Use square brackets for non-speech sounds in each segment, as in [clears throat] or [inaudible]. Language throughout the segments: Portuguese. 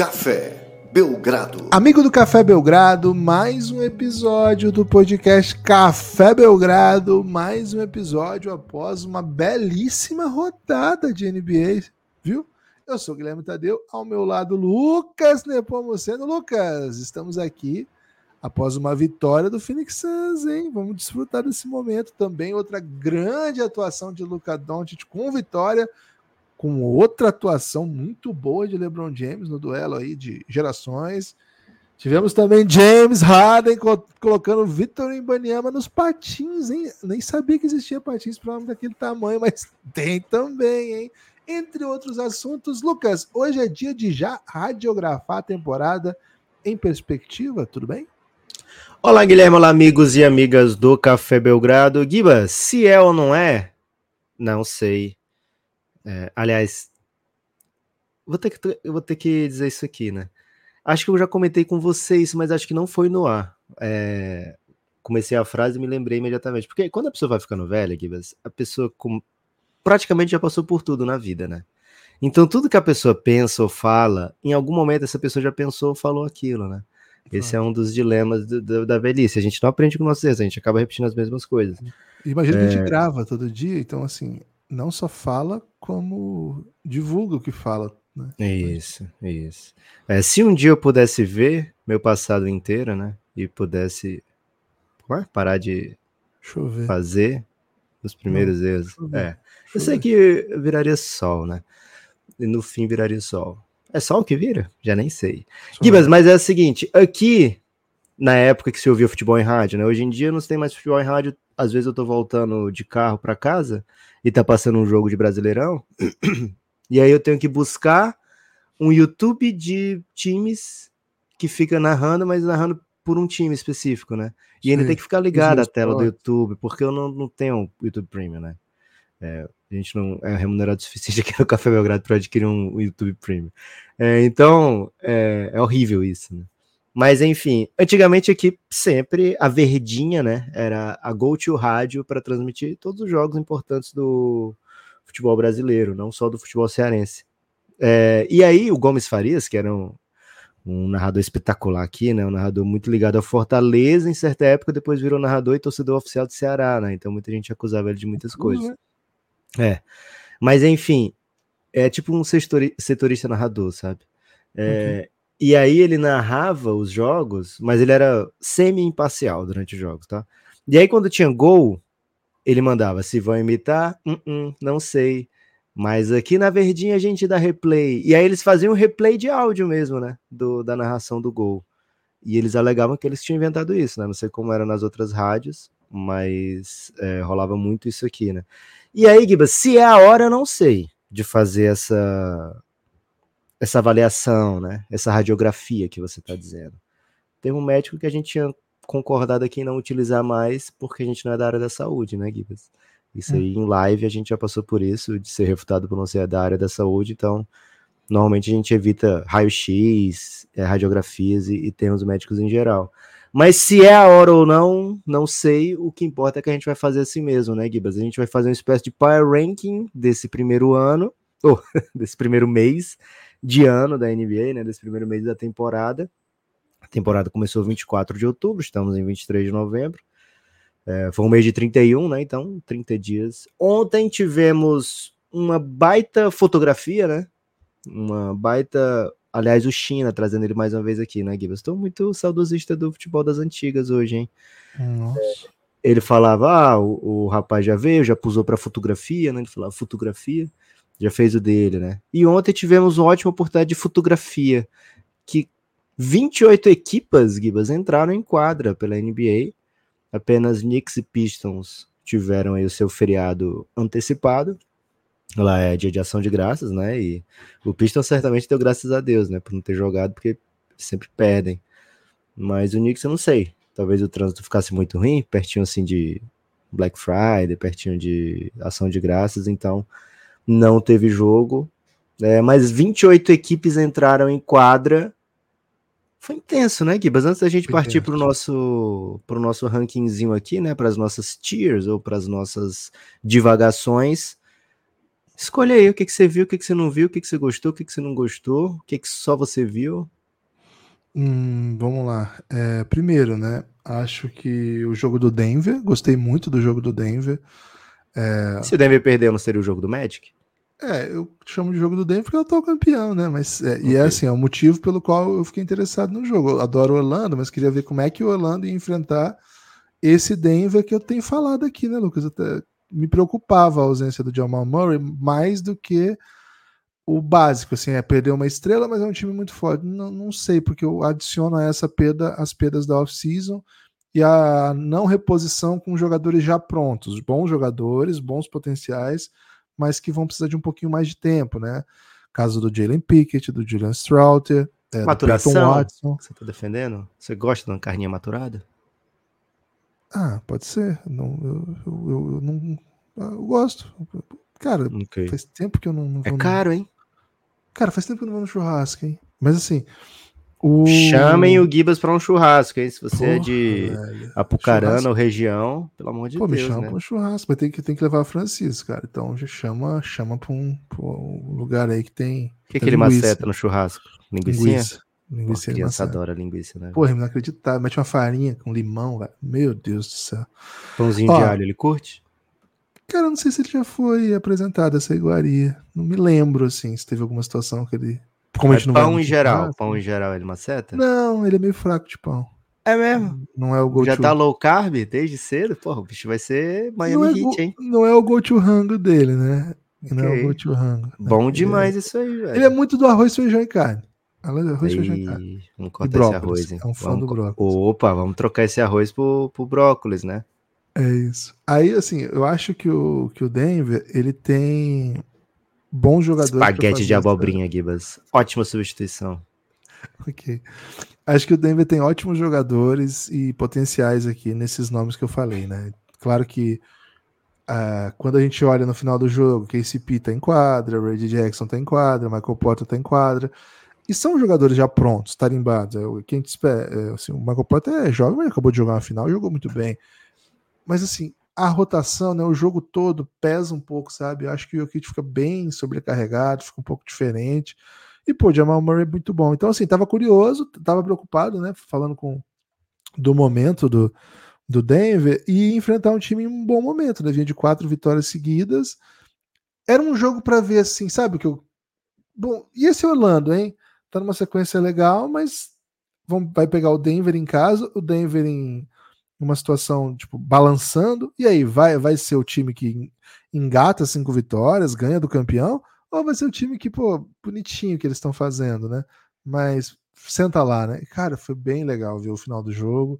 Café Belgrado. Amigo do Café Belgrado, mais um episódio do podcast Café Belgrado, mais um episódio após uma belíssima rodada de NBA, viu? Eu sou Guilherme Tadeu, ao meu lado Lucas Nepomuceno. Lucas, estamos aqui após uma vitória do Phoenix Suns, hein? Vamos desfrutar desse momento também. Outra grande atuação de Luca Doncic com vitória, com outra atuação muito boa de LeBron James no duelo aí de gerações. Tivemos também James Harden co colocando Victor Imbaniama nos patins, hein? Nem sabia que existia patins para homem daquele tamanho, [laughs] mas tem também, hein? Entre outros assuntos, Lucas, hoje é dia de já radiografar a temporada em perspectiva, tudo bem? Olá, Guilherme, olá, amigos e amigas do Café Belgrado. Giba, se é ou não é, não sei. É, aliás, vou ter, que, vou ter que dizer isso aqui, né? Acho que eu já comentei com vocês, mas acho que não foi no ar. É, comecei a frase e me lembrei imediatamente. Porque quando a pessoa vai ficando velha, Gibas, a pessoa com, praticamente já passou por tudo na vida, né? Então, tudo que a pessoa pensa ou fala, em algum momento essa pessoa já pensou ou falou aquilo, né? Esse é um dos dilemas do, do, da velhice. A gente não aprende com nossos erros, a gente acaba repetindo as mesmas coisas. Imagina é... que a gente é. grava todo dia, então assim, não só fala, como divulga o que fala. Né? Isso, isso. É, se um dia eu pudesse ver meu passado inteiro, né? E pudesse ué, parar de fazer os primeiros não, erros. É. Eu sei que viraria sol, né? E no fim viraria sol. É só o que vira? Já nem sei. Gibas, mas é o seguinte, aqui, na época que se ouvia futebol em rádio, né? Hoje em dia não se tem mais futebol em rádio. Às vezes eu tô voltando de carro para casa e tá passando um jogo de Brasileirão. [clears throat] e aí eu tenho que buscar um YouTube de times que fica narrando, mas narrando por um time específico, né? E Sim. ainda tem que ficar ligado à tela do YouTube, porque eu não, não tenho YouTube Premium, né? É, a gente não é remunerado [laughs] o suficiente aqui no Café Belgrado para adquirir um YouTube Premium. É, então, é, é, horrível isso, né? Mas, enfim, antigamente aqui sempre a verdinha, né? Era a Go to Rádio para transmitir todos os jogos importantes do futebol brasileiro, não só do futebol cearense. É, e aí o Gomes Farias, que era um, um narrador espetacular aqui, né? Um narrador muito ligado ao Fortaleza em certa época, depois virou narrador e torcedor oficial do Ceará, né? Então muita gente acusava ele de muitas coisas. Uhum. É. Mas enfim, é tipo um setorista narrador, sabe? É. E aí ele narrava os jogos, mas ele era semi-imparcial durante os jogos, tá? E aí quando tinha gol, ele mandava, se vão imitar, uh -uh, não sei. Mas aqui na Verdinha a gente dá replay. E aí eles faziam replay de áudio mesmo, né? Do, da narração do gol. E eles alegavam que eles tinham inventado isso, né? Não sei como era nas outras rádios, mas é, rolava muito isso aqui, né? E aí, Giba, se é a hora, eu não sei de fazer essa essa avaliação, né? Essa radiografia que você está dizendo. Tem um médico que a gente tinha concordado aqui em não utilizar mais porque a gente não é da área da saúde, né, Gibas? Isso aí em live a gente já passou por isso, de ser refutado por não ser da área da saúde, então normalmente a gente evita raio-x, é, radiografias e, e termos médicos em geral. Mas se é a hora ou não, não sei. O que importa é que a gente vai fazer assim mesmo, né, Gibas? A gente vai fazer uma espécie de power ranking desse primeiro ano, [laughs] ou desse primeiro mês de ano da NBA, né? Desse primeiro mês da temporada. A temporada começou 24 de outubro, estamos em 23 de novembro. É, foi um mês de 31, né? Então, 30 dias. Ontem tivemos uma baita fotografia, né? Uma baita Aliás, o China trazendo ele mais uma vez aqui, né, Gibbs? Estou muito saudosista do futebol das antigas hoje, hein? Nossa. Ele falava, ah, o, o rapaz já veio, já pusou para fotografia, né? Ele falava fotografia, já fez o dele, né? E ontem tivemos uma ótima oportunidade de fotografia, que 28 equipas, Gibas, entraram em quadra pela NBA. Apenas Knicks e Pistons tiveram aí o seu feriado antecipado. Lá é dia de ação de graças, né? E o Pistons certamente deu graças a Deus, né? Por não ter jogado, porque sempre perdem. Mas o Knicks eu não sei. Talvez o trânsito ficasse muito ruim, pertinho assim de Black Friday, pertinho de ação de graças, então não teve jogo. É, mas 28 equipes entraram em quadra. Foi intenso, né, Gibas? Antes da gente Foi partir para o nosso, pro nosso rankingzinho aqui, né? Para as nossas tiers ou para as nossas divagações Escolha aí o que, que você viu, o que, que você não viu, o que, que você gostou, o que, que você não gostou, o que, que só você viu. Hum, vamos lá. É, primeiro, né? Acho que o jogo do Denver, gostei muito do jogo do Denver. É... Se o Denver perder, não seria o jogo do Magic? É, eu chamo de jogo do Denver porque eu tô campeão, né? Mas, é, okay. E é assim, é o motivo pelo qual eu fiquei interessado no jogo. Eu adoro Orlando, mas queria ver como é que o Orlando ia enfrentar esse Denver que eu tenho falado aqui, né, Lucas? Até me preocupava a ausência do Jamal Murray mais do que o básico, assim, é perder uma estrela, mas é um time muito forte. Não, não sei, porque eu adiciono a essa perda as perdas da off-season e a não reposição com jogadores já prontos, bons jogadores, bons potenciais, mas que vão precisar de um pouquinho mais de tempo, né? Caso do Jalen Pickett, do Julian Strouter, é, Maturação, do Watson. Você tá defendendo? Você gosta de uma carninha maturada? Ah, pode ser. Não, eu, eu, eu não. Eu gosto. Cara, okay. faz tempo que eu não, não É caro, no... hein? Cara, faz tempo que eu não vou no churrasco, hein? Mas assim, Chamem o Gibas para um churrasco, hein? Se você Porra, é de velho. Apucarana churrasco. ou região, pelo amor de Pô, Deus. Me chama né? para um churrasco, mas tem que, tem que levar o Francisco, cara. Então já chama, chama para um, um, lugar aí que tem. O que, que ele maceta no churrasco? Linguiça. Linguiça Pô, criança adora linguiça, né? Porra, não acreditar. Mete uma farinha com limão, velho. Meu Deus do céu. Pãozinho Ó, de alho, ele curte? Cara, não sei se ele já foi apresentado essa iguaria. Não me lembro, assim, se teve alguma situação que ele como é pão em geral, pão em geral ele maceta? Não, ele é meio fraco de pão. É mesmo? Não é o go Já tá low carb desde cedo? Porra, o bicho vai ser Miami é Heat, go, hein? Não é o go to rango dele, né? Okay. Não é o go to rango. Bom é, demais isso aí, velho. Ele é muito do arroz, feijão e carne. Arroz, feijão e carne. Vamos cortar esse arroz, hein? É um fã vamos, do brócolis. Opa, vamos trocar esse arroz pro, pro brócolis, né? É isso. Aí, assim, eu acho que o, que o Denver, ele tem bons jogadores. Espaguete de abobrinha, Gibas. Ótima substituição. Ok. Acho que o Denver tem ótimos jogadores e potenciais aqui nesses nomes que eu falei, né? Claro que uh, quando a gente olha no final do jogo, KCP tá em quadra, Reggie Jackson tá em quadra, Michael Porter tá em quadra. E são jogadores já prontos, tarimbados. É, quem te espera, é, assim, o Michael Porter é jovem, acabou de jogar uma final, jogou muito bem. Mas assim, a rotação, né, o jogo todo pesa um pouco, sabe? Eu acho que o Jokic fica bem sobrecarregado, fica um pouco diferente. E, pô, Jamal Murray é muito bom. Então, assim, tava curioso, tava preocupado, né? Falando com do momento do, do Denver e enfrentar um time em um bom momento, né? Vinha de quatro vitórias seguidas. Era um jogo para ver, assim, sabe? que eu... Bom, e esse Orlando, hein? Tá numa sequência legal, mas vão, vai pegar o Denver em casa, o Denver em uma situação tipo balançando e aí vai vai ser o time que engata cinco vitórias ganha do campeão ou vai ser o time que pô bonitinho que eles estão fazendo né? Mas senta lá né? Cara foi bem legal ver o final do jogo.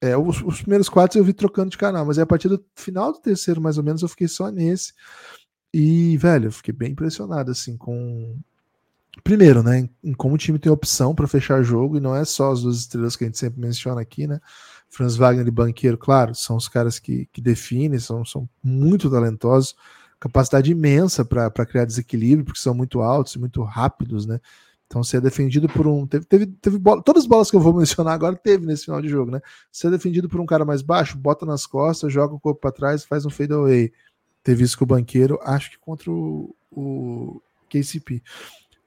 É, os, os, primeiros quatro eu vi trocando de canal mas a partir do final do terceiro mais ou menos eu fiquei só nesse. E velho eu fiquei bem impressionado assim com primeiro né em, em como o time tem opção para fechar jogo e não é só as duas estrelas que a gente sempre menciona aqui né Franz Wagner e Banqueiro, claro, são os caras que, que definem, são, são muito talentosos, capacidade imensa para criar desequilíbrio, porque são muito altos e muito rápidos, né? Então, ser é defendido por um. Teve, teve, teve bola, todas as bolas que eu vou [laughs] mencionar agora teve nesse final de jogo, né? Ser é defendido por um cara mais baixo, bota nas costas, joga o corpo para trás, faz um fade away. Teve isso com o banqueiro, acho que contra o, o KCP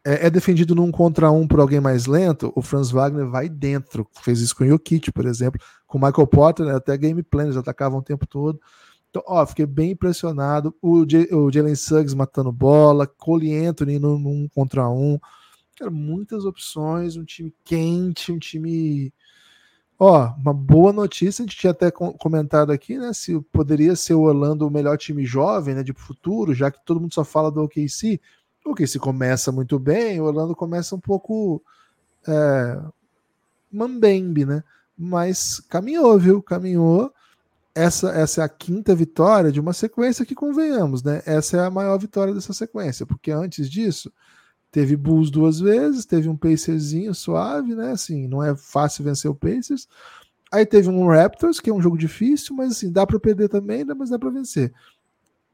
é, é, defendido num contra um por alguém mais lento, o Franz Wagner vai dentro. Fez isso com o Jokic, por exemplo. Com o Michael Potter, né, até game plan, eles atacavam o tempo todo. Então, ó, fiquei bem impressionado. O, J, o Jalen Suggs matando bola, Cole Anthony num, num contra um. Cara, muitas opções, um time quente, um time. Ó, uma boa notícia, a gente tinha até comentado aqui, né? Se poderia ser o Orlando o melhor time jovem, né? De futuro, já que todo mundo só fala do OKC. Porque se começa muito bem, o Orlando começa um pouco é, mambembe, né? Mas caminhou, viu? Caminhou. Essa, essa é a quinta vitória de uma sequência que convenhamos, né? Essa é a maior vitória dessa sequência, porque antes disso teve Bulls duas vezes, teve um Pacerzinho suave, né? Assim, não é fácil vencer o Pacers. Aí teve um Raptors, que é um jogo difícil, mas assim, dá para perder também, mas dá para vencer.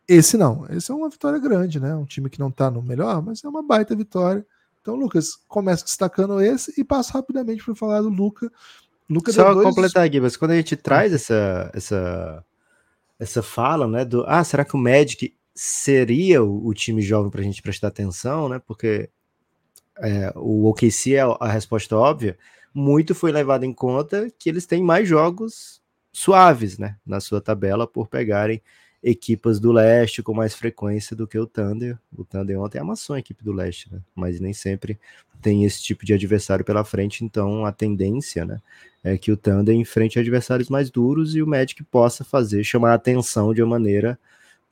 Esse não. Esse é uma vitória grande, né? Um time que não tá no melhor, mas é uma baita vitória. Então, Lucas, começa destacando esse e passa rapidamente para falar do Luca. Luca Só dois... completar aqui, mas quando a gente traz essa, essa, essa fala, né? Do ah, será que o Magic seria o, o time jovem para a gente prestar atenção, né? Porque é, o OKC é a resposta óbvia. Muito foi levado em conta que eles têm mais jogos suaves, né? Na sua tabela por pegarem equipas do leste com mais frequência do que o Thunder. O Thunder ontem amassou a equipe do leste, né? Mas nem sempre tem esse tipo de adversário pela frente, então a tendência, né, é que o Thunder enfrente adversários mais duros e o Magic possa fazer chamar a atenção de uma maneira,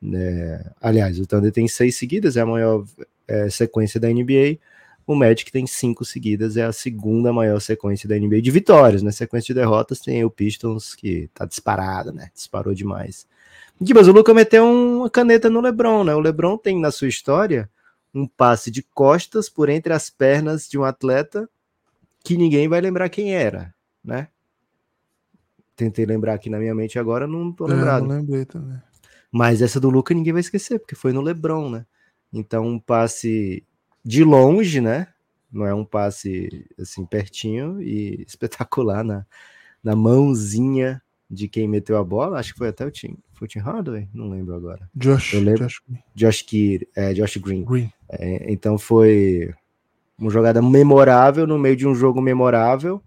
né? aliás, o Thunder tem seis seguidas, é a maior é, sequência da NBA. O Magic tem cinco seguidas, é a segunda maior sequência da NBA de vitórias, né? Sequência de derrotas tem o Pistons que tá disparado, né? Disparou demais. Mas o Luca meteu uma caneta no LeBron, né? O LeBron tem na sua história um passe de costas por entre as pernas de um atleta que ninguém vai lembrar quem era, né? Tentei lembrar aqui na minha mente agora, não tô lembrado. É, não lembrei também. Mas essa do Luca ninguém vai esquecer, porque foi no LeBron, né? Então, um passe de longe, né? Não é um passe assim pertinho e [laughs] espetacular na, na mãozinha de quem meteu a bola, acho que foi até o Tim, foi o Tim Hardaway, não lembro agora. Josh, Eu lembro, Josh, Josh, é, Josh Green. Green. É, então foi uma jogada memorável no meio de um jogo memorável.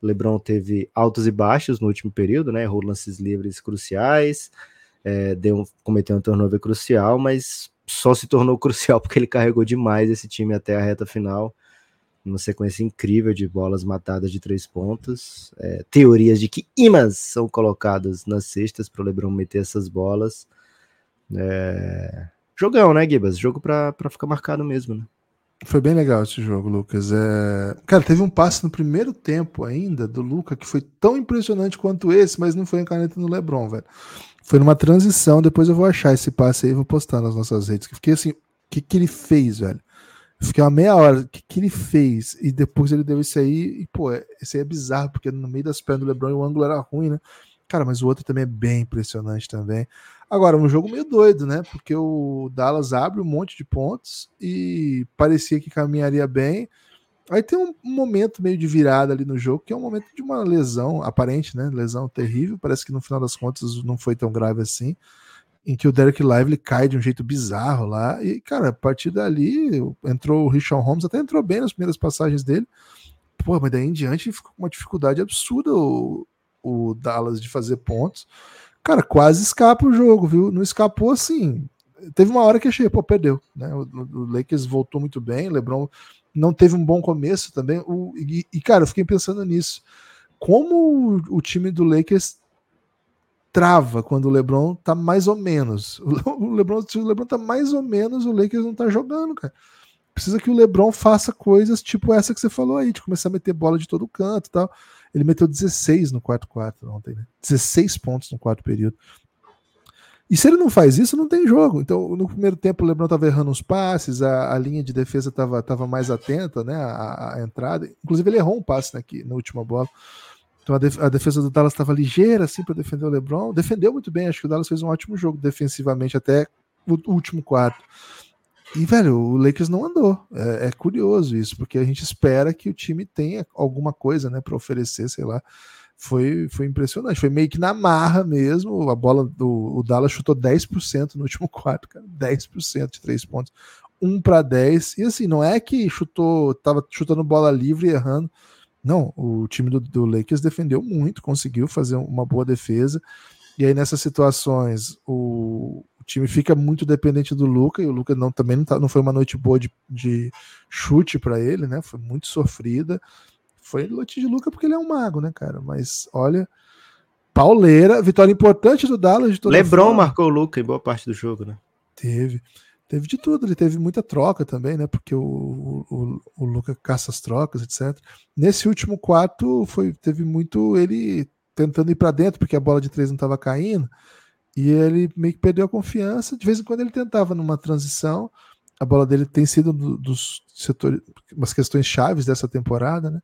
LeBron teve altos e baixos no último período, né? Errou lances livres cruciais, é, deu, cometeu um turnover crucial, mas só se tornou [laughs] crucial porque ele carregou demais esse time até a reta final uma sequência incrível de bolas matadas de três pontos. É, teorias de que imãs são colocados nas cestas para o Lebron meter essas bolas. É... Jogão, né, Gibas? Jogo para ficar marcado mesmo, né? Foi bem legal esse jogo, Lucas. É... Cara, teve um passe no primeiro tempo ainda do Luca que foi tão impressionante quanto esse, mas não foi em caneta no Lebron, velho. Foi numa transição, depois eu vou achar esse passe aí e vou postar nas nossas redes. Fiquei assim, o que, que ele fez, velho? Fiquei uma meia hora, o que, que ele fez? E depois ele deu isso aí, e pô, esse aí é bizarro, porque no meio das pernas do LeBron o ângulo era ruim, né? Cara, mas o outro também é bem impressionante também. Agora, um jogo meio doido, né? Porque o Dallas abre um monte de pontos e parecia que caminharia bem. Aí tem um momento meio de virada ali no jogo, que é um momento de uma lesão aparente, né? Lesão terrível. Parece que no final das contas não foi tão grave assim em que o Derek Lively cai de um jeito bizarro lá. E, cara, a partir dali entrou o Richard Holmes, até entrou bem nas primeiras passagens dele. Pô, mas daí em diante ficou uma dificuldade absurda o, o Dallas de fazer pontos. Cara, quase escapa o jogo, viu? Não escapou assim. Teve uma hora que achei, pô, perdeu. Né? O, o Lakers voltou muito bem, LeBron não teve um bom começo também. O, e, e, cara, eu fiquei pensando nisso. Como o, o time do Lakers trava quando o LeBron tá mais ou menos. [laughs] O LeBron, se o LeBron tá mais ou menos, o Lakers não tá jogando, cara. Precisa que o LeBron faça coisas tipo essa que você falou aí, de começar a meter bola de todo canto e tal. Ele meteu 16 no quarto quarto ontem, né? 16 pontos no quarto período. E se ele não faz isso, não tem jogo. Então, no primeiro tempo, o Lebron estava errando os passes, a, a, linha de defesa estava tava mais atenta, né? A, a, entrada. Inclusive, ele errou um passe aqui, na última bola. Então a, def a defesa do Dallas estava ligeira assim para defender o LeBron. Defendeu muito bem, acho que o Dallas fez um ótimo jogo defensivamente até o último quarto. E, velho, o Lakers não andou. É, é, curioso isso, porque a gente espera que o time tenha alguma coisa, né, para oferecer, sei lá. Foi, foi impressionante. Foi meio que na marra mesmo. A bola do o Dallas chutou 10% no último [laughs] quarto, cara. 10% de três pontos. 1 para 10. E assim, não é que chutou, tava chutando bola livre e errando. Não, o time do, do Lakers defendeu muito, conseguiu fazer uma boa defesa. E aí, nessas situações, o, o time fica muito dependente do Luca, e o Luca não, também não, tá, não foi uma noite boa de, de chute para ele, né? Foi muito sofrida. Foi noite de Luca porque ele é um mago, né, cara? Mas olha, pauleira, vitória importante do Dallas. De Lebron forma. marcou o Luca em boa parte do jogo, né? Teve teve de tudo, ele teve muita troca também, né? Porque o, o, o Luca caça as trocas, etc. Nesse último quarto foi, teve muito ele tentando ir para dentro, porque a bola de três não estava caindo, e ele meio que perdeu a confiança. De vez em quando ele tentava numa transição. A bola dele tem sido do, dos setores, umas questões chaves dessa temporada, né?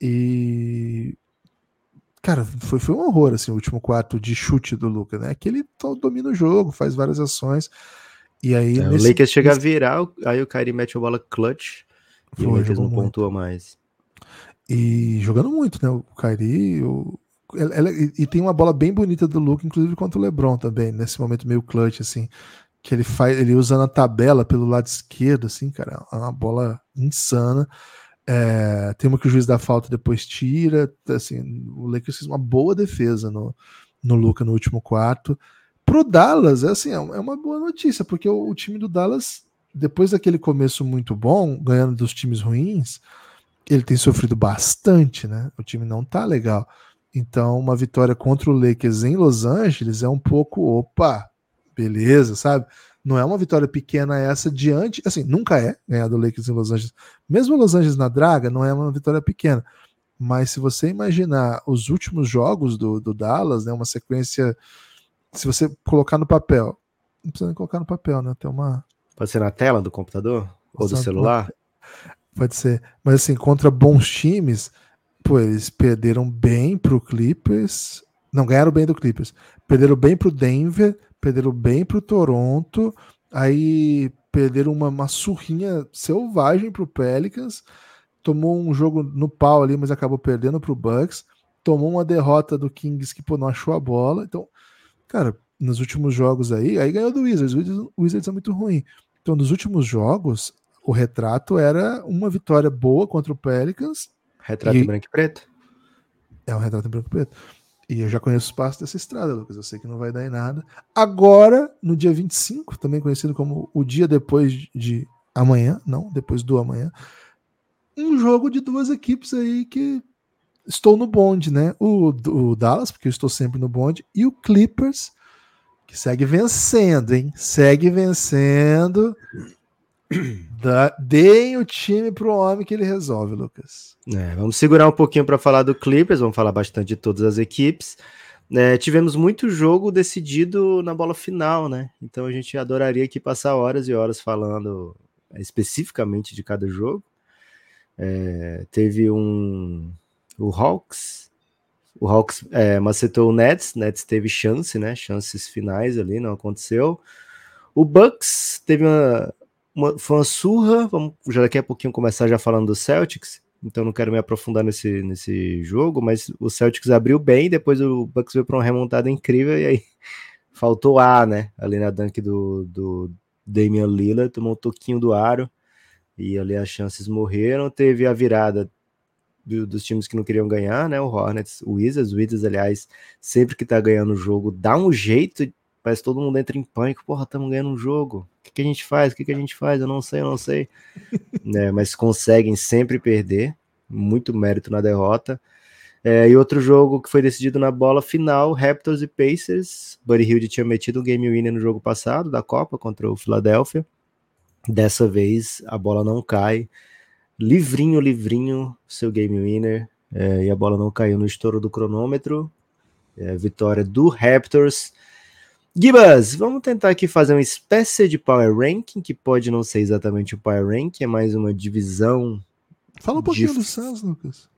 E cara, foi, foi um horror assim, o último quarto de chute do Luca, né? Que ele domina o jogo, faz várias ações. E aí, é, nesse, o Lakers chega nesse... a virar, aí o Kyrie mete a bola clutch Foi, e o Lakers não muito. pontua mais. E jogando muito, né? O Kyrie, o... Ela, ela, e tem uma bola bem bonita do Luke, inclusive contra o LeBron também, nesse momento meio clutch, assim, que ele faz, ele usa na tabela pelo lado esquerdo, assim, cara, é uma bola insana. É, tem uma que o juiz dá falta depois tira. Assim, o Lakers fez uma boa defesa no, no Luca no último quarto. Pro Dallas, é assim, é, é uma boa notícia, porque o, o time do Dallas, depois daquele começo muito bom, ganhando dos times ruins, ele tem sofrido bastante, né? O time não tá legal. Então, uma vitória contra o Lakers em Los Angeles é um pouco, opa, beleza, sabe? Não é uma vitória pequena essa diante, assim, nunca é ganhar do Lakers em Los Angeles. Mesmo Los Angeles na draga, não é uma vitória pequena. Mas se você imaginar os últimos jogos do, do Dallas, né, uma sequência, se você colocar no papel, não precisa nem colocar no papel, né? Tem uma. Pode ser na tela do computador ou do celular? Pode ser. Mas assim, contra bons times, pô, eles perderam bem pro Clippers. Não ganharam bem do Clippers. Perderam bem pro Denver, perderam bem pro Toronto, aí perderam uma, uma surrinha selvagem pro Pelicans, tomou um jogo no pau ali, mas acabou perdendo pro Bucks, tomou uma derrota do Kings que pô, não achou a bola. Então, cara, nos últimos jogos aí, aí ganhou do Wizards. O Wizards, o Wizards é muito ruim. Então, nos últimos jogos, o retrato era uma vitória boa contra o Pelicans. Retrato e... em branco e preto? É um retrato em branco e preto. E eu já conheço os passos dessa estrada, Lucas. Eu sei que não vai dar em nada. Agora, no dia 25, também conhecido como o dia depois de amanhã, não, depois do amanhã, um jogo de duas equipes aí que estou no bonde, né? O, o Dallas, porque eu estou sempre no bonde, e o Clippers, que segue vencendo, hein? Segue vencendo. [clears throat] Da, deem o time pro homem que ele resolve, Lucas. É, vamos segurar um pouquinho para falar do Clippers, vamos falar bastante de todas as equipes. É, tivemos muito jogo decidido na bola final, né? Então a gente adoraria aqui passar horas e horas falando é, especificamente de cada jogo. É, teve um. O Hawks. O Hawks é, macetou o Nets. Nets teve chance, né? Chances finais ali, não aconteceu. O Bucks teve uma, uma, foi uma surra. Vamos já daqui a pouquinho começar já falando do Celtics. Então não quero me aprofundar nesse, nesse jogo, mas o Celtics abriu bem, depois o Bucks veio para uma remontada incrível e aí [laughs] faltou A, né? Ali na dunk do, do Damian Lillard, tomou um toquinho do aro e ali as chances morreram. Teve a virada do, dos times que não queriam ganhar, né? O Hornets, o Wizards, o Wizards, aliás, sempre que tá ganhando o jogo, dá um jeito Parece que todo mundo entra em pânico. Porra, estamos ganhando um jogo. O que, que, a gente faz? O que, que a gente faz? Eu não sei, eu não sei. [laughs] né, mas conseguem sempre perder. Muito mérito na derrota. É, e outro jogo que foi decidido na bola final, Raptors e Pacers. Buddy Hilde tinha metido um game winner no jogo passado da Copa contra o Philadelphia. Dessa vez a bola não cai. Livrinho, livrinho, seu game winner. É, e a bola não caiu no estouro do cronômetro. É, vitória do Raptors. Gibas, vamos tentar aqui fazer uma espécie de power ranking, que pode não ser exatamente o power ranking, é mais uma divisão. Fala um pouquinho de... do Suns, Lucas.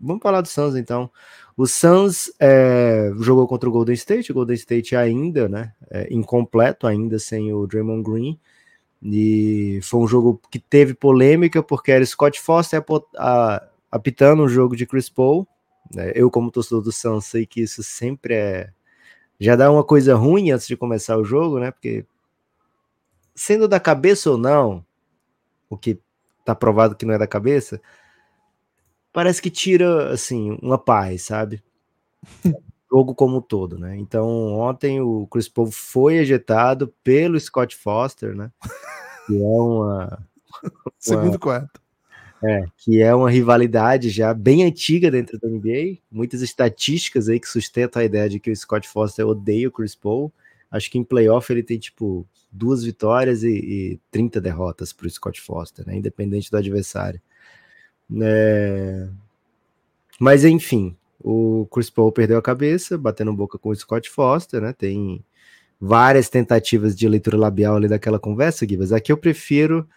Vamos falar do Suns então. O Suns é, jogou contra o Golden State, o Golden State ainda, né, é, incompleto, ainda sem o Draymond Green. E foi um jogo que teve polêmica, porque era Scott Foster apitando um jogo de Chris Paul. Né. Eu, como torcedor do Suns, sei que isso sempre é já dá uma coisa ruim antes de começar o jogo, né? Porque sendo da cabeça ou não, o que tá provado que não é da cabeça, parece que tira assim uma paz, sabe? [laughs] jogo como um todo, né? Então, ontem o Chris Paul foi ejetado pelo Scott Foster, né? Que é uma, [laughs] segundo quarto. É, que é uma rivalidade já bem antiga dentro da NBA. Muitas estatísticas aí que sustentam a ideia de que o Scott Foster odeia o Chris Paul. Acho que em playoff ele tem, tipo, duas vitórias e, e 30 derrotas para o Scott Foster, né? Independente do adversário. É... Mas, enfim, o Chris Paul perdeu a cabeça, batendo boca com o Scott Foster, né? Tem várias tentativas de leitura labial ali daquela conversa, Gibas. Aqui eu prefiro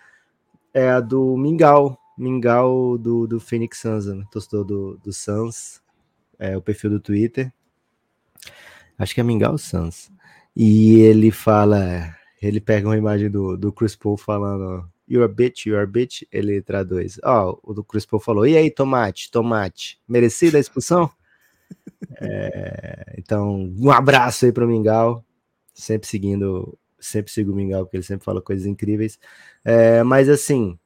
é a do Mingau, Mingau do, do Phoenix Suns, né? torcedor do, do Suns, é o perfil do Twitter. Acho que é Mingau Suns. E ele fala, ele pega uma imagem do, do Chris Paul falando You're a bitch, you're a bitch. Ele traduz. Ó, oh, o do Chris Paul falou: E aí, tomate, tomate, merecida a expulsão? [laughs] é, então, um abraço aí para o Mingau, sempre seguindo sempre sigo o Mingau, porque ele sempre fala coisas incríveis. É, mas assim,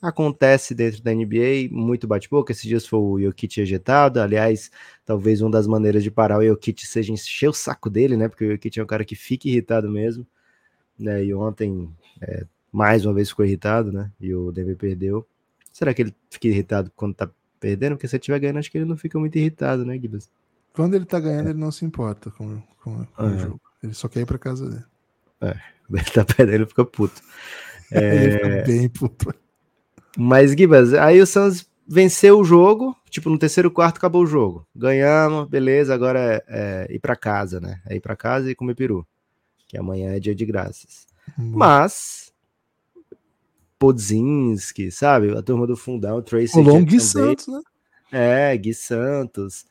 acontece dentro da NBA, muito bate-boca. Esses dias foi o Jokic ejetado. Aliás, talvez uma das maneiras de parar o Jokic seja encher o saco dele, né? Porque o Jokic é um cara que fica irritado mesmo. Né? E ontem, é, mais uma vez, ficou irritado, né? E o Denver perdeu. Será que ele fica irritado quando tá perdendo? Porque se ele estiver ganhando, acho que ele não fica muito irritado, né, Gibbs? Quando ele tá ganhando, é. ele não se importa com, com, com o jogo. Ele só quer ir pra casa dele. É, [laughs] ele tá perdendo, ele fica puto. [laughs] É... ele fica bem puto. Mas, Gibas, aí o Suns venceu o jogo, tipo, no terceiro quarto acabou o jogo. Ganhamos, beleza, agora é, é ir para casa, né? É ir para casa e comer peru, que amanhã é dia de graças. Hum. Mas, Podzinski, sabe? A turma do fundão, Tracy O Long Gui Santos, né? É, Gui Santos.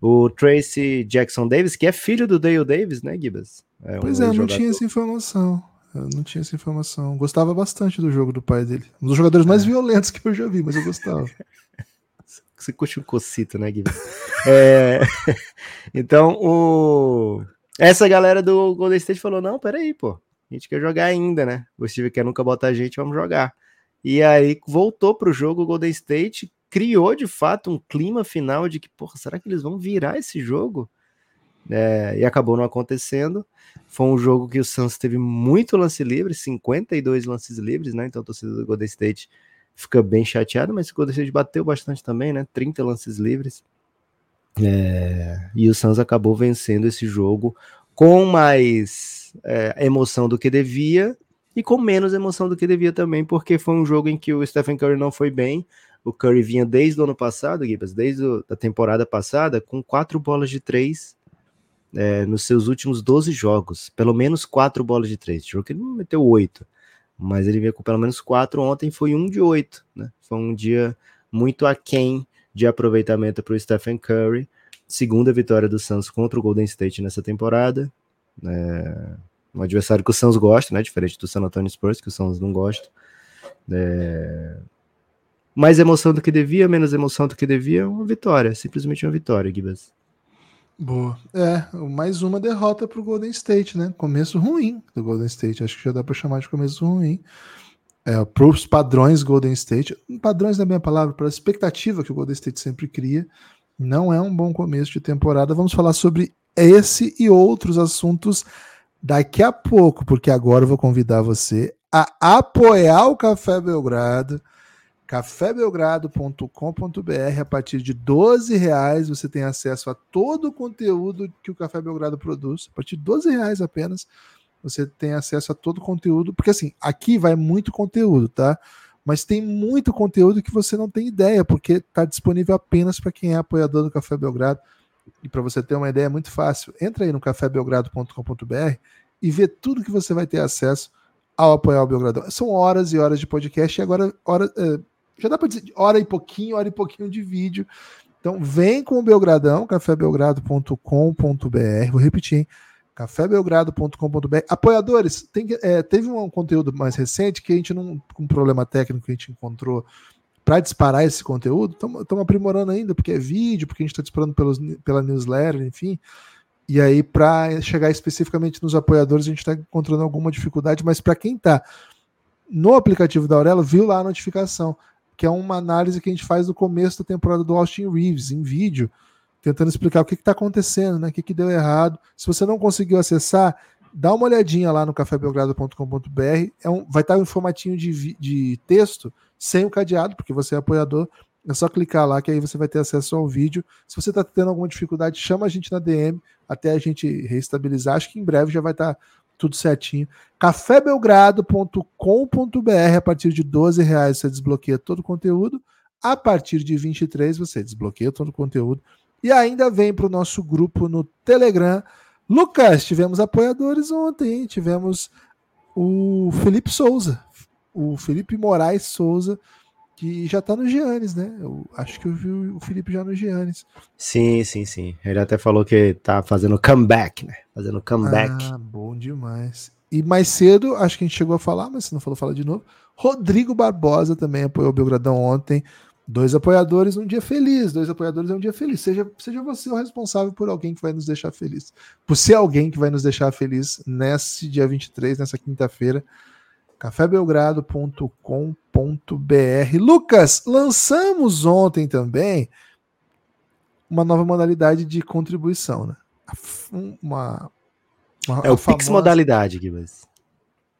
O Tracy Jackson Davis, que é filho do Dale Davis, né, Gibas? É um pois é, não tinha essa informação. Eu não tinha essa informação. Gostava bastante do jogo do pai dele. Um dos jogadores mais é. violentos que eu já vi, mas eu gostava. [laughs] Você curte um cocito, né, Guilherme? é... [laughs] Então, o... essa galera do Golden State falou: não, peraí, pô. A gente quer jogar ainda, né? O Steve quer nunca botar a gente, vamos jogar. E aí voltou pro jogo o Golden State, criou de fato um clima final de que, porra, será que eles vão virar esse jogo? É, e acabou não acontecendo. Foi um jogo que o Suns teve muito lance livre, 52 lances livres, né? Então a torcida do Golden State fica bem chateada, mas o Golden State bateu bastante também, né? 30 lances livres. É, e o Suns acabou vencendo esse jogo com mais é, emoção do que devia e com menos emoção do que devia também, porque foi um jogo em que o Stephen Curry não foi bem. O Curry vinha desde o ano passado, Gibas, desde a temporada passada, com quatro bolas de três é, nos seus últimos 12 jogos, pelo menos quatro bolas de três. Jogo que ele não meteu oito, mas ele veio com pelo menos quatro. Ontem foi um de oito, né? Foi um dia muito aquém de aproveitamento para o Stephen Curry. Segunda vitória do Suns contra o Golden State nessa temporada. É, um adversário que o Suns gosta, né? Diferente do San Antonio Spurs, que o Suns não gosta. É, mais emoção do que devia, menos emoção do que devia, uma vitória, simplesmente uma vitória, Gibas. Boa. É, mais uma derrota para o Golden State, né? Começo ruim do Golden State. Acho que já dá para chamar de começo ruim. É, para os padrões Golden State, padrões não é a minha palavra, para a expectativa que o Golden State sempre cria, não é um bom começo de temporada. Vamos falar sobre esse e outros assuntos daqui a pouco, porque agora eu vou convidar você a apoiar o Café Belgrado cafébelgrado.com.br. A partir de 12 reais você tem acesso a todo o conteúdo que o Café Belgrado produz. A partir de 12 reais apenas você tem acesso a todo o conteúdo. Porque assim, aqui vai muito conteúdo, tá? Mas tem muito conteúdo que você não tem ideia, porque está disponível apenas para quem é apoiador do Café Belgrado. E para você ter uma ideia, é muito fácil. Entra aí no cafébelgrado.com.br e vê tudo que você vai ter acesso ao apoiar o Belgradão. São horas e horas de podcast e agora hora, é, já dá para dizer hora e pouquinho, hora e pouquinho de vídeo. Então vem com o Belgradão, cafébelgrado.com.br. Vou repetir, hein? cafébelgrado.com.br. Apoiadores, tem, é, teve um conteúdo mais recente que a gente não, com um problema técnico que a gente encontrou para disparar esse conteúdo, estamos aprimorando ainda, porque é vídeo, porque a gente está disparando pelos, pela newsletter, enfim. E aí, para chegar especificamente nos apoiadores, a gente está encontrando alguma dificuldade, mas para quem está no aplicativo da Aurelo, viu lá a notificação que é uma análise que a gente faz no começo da temporada do Austin Reeves, em vídeo, tentando explicar o que está acontecendo, né? o que, que deu errado. Se você não conseguiu acessar, dá uma olhadinha lá no cafébelgrado.com.br. É um, vai estar um formatinho de, de texto sem o cadeado, porque você é apoiador. É só clicar lá que aí você vai ter acesso ao vídeo. Se você está tendo alguma dificuldade, chama a gente na DM até a gente reestabilizar. Acho que em breve já vai estar tudo certinho. cafébelgrado.com.br a partir de 12 reais você desbloqueia todo o conteúdo. A partir de 23 você desbloqueia todo o conteúdo e ainda vem para o nosso grupo no Telegram. Lucas, tivemos apoiadores ontem, tivemos o Felipe Souza, o Felipe Moraes Souza, que já tá no Giannis, né? Eu acho que eu vi o Felipe já no Giannis. Sim, sim, sim. Ele até falou que tá fazendo comeback, né? Fazendo comeback. Ah, bom demais. E mais cedo, acho que a gente chegou a falar, mas se não falou, fala de novo. Rodrigo Barbosa também apoiou o Belgradão ontem. Dois apoiadores um dia feliz, dois apoiadores é um dia feliz. Seja, seja você o responsável por alguém que vai nos deixar feliz. Por ser alguém que vai nos deixar feliz nesse dia 23, nessa quinta-feira. cafébelgrado.com.br. Lucas, lançamos ontem também uma nova modalidade de contribuição, né? Uma, uma é o famosa... Pix modalidade, Guilherme.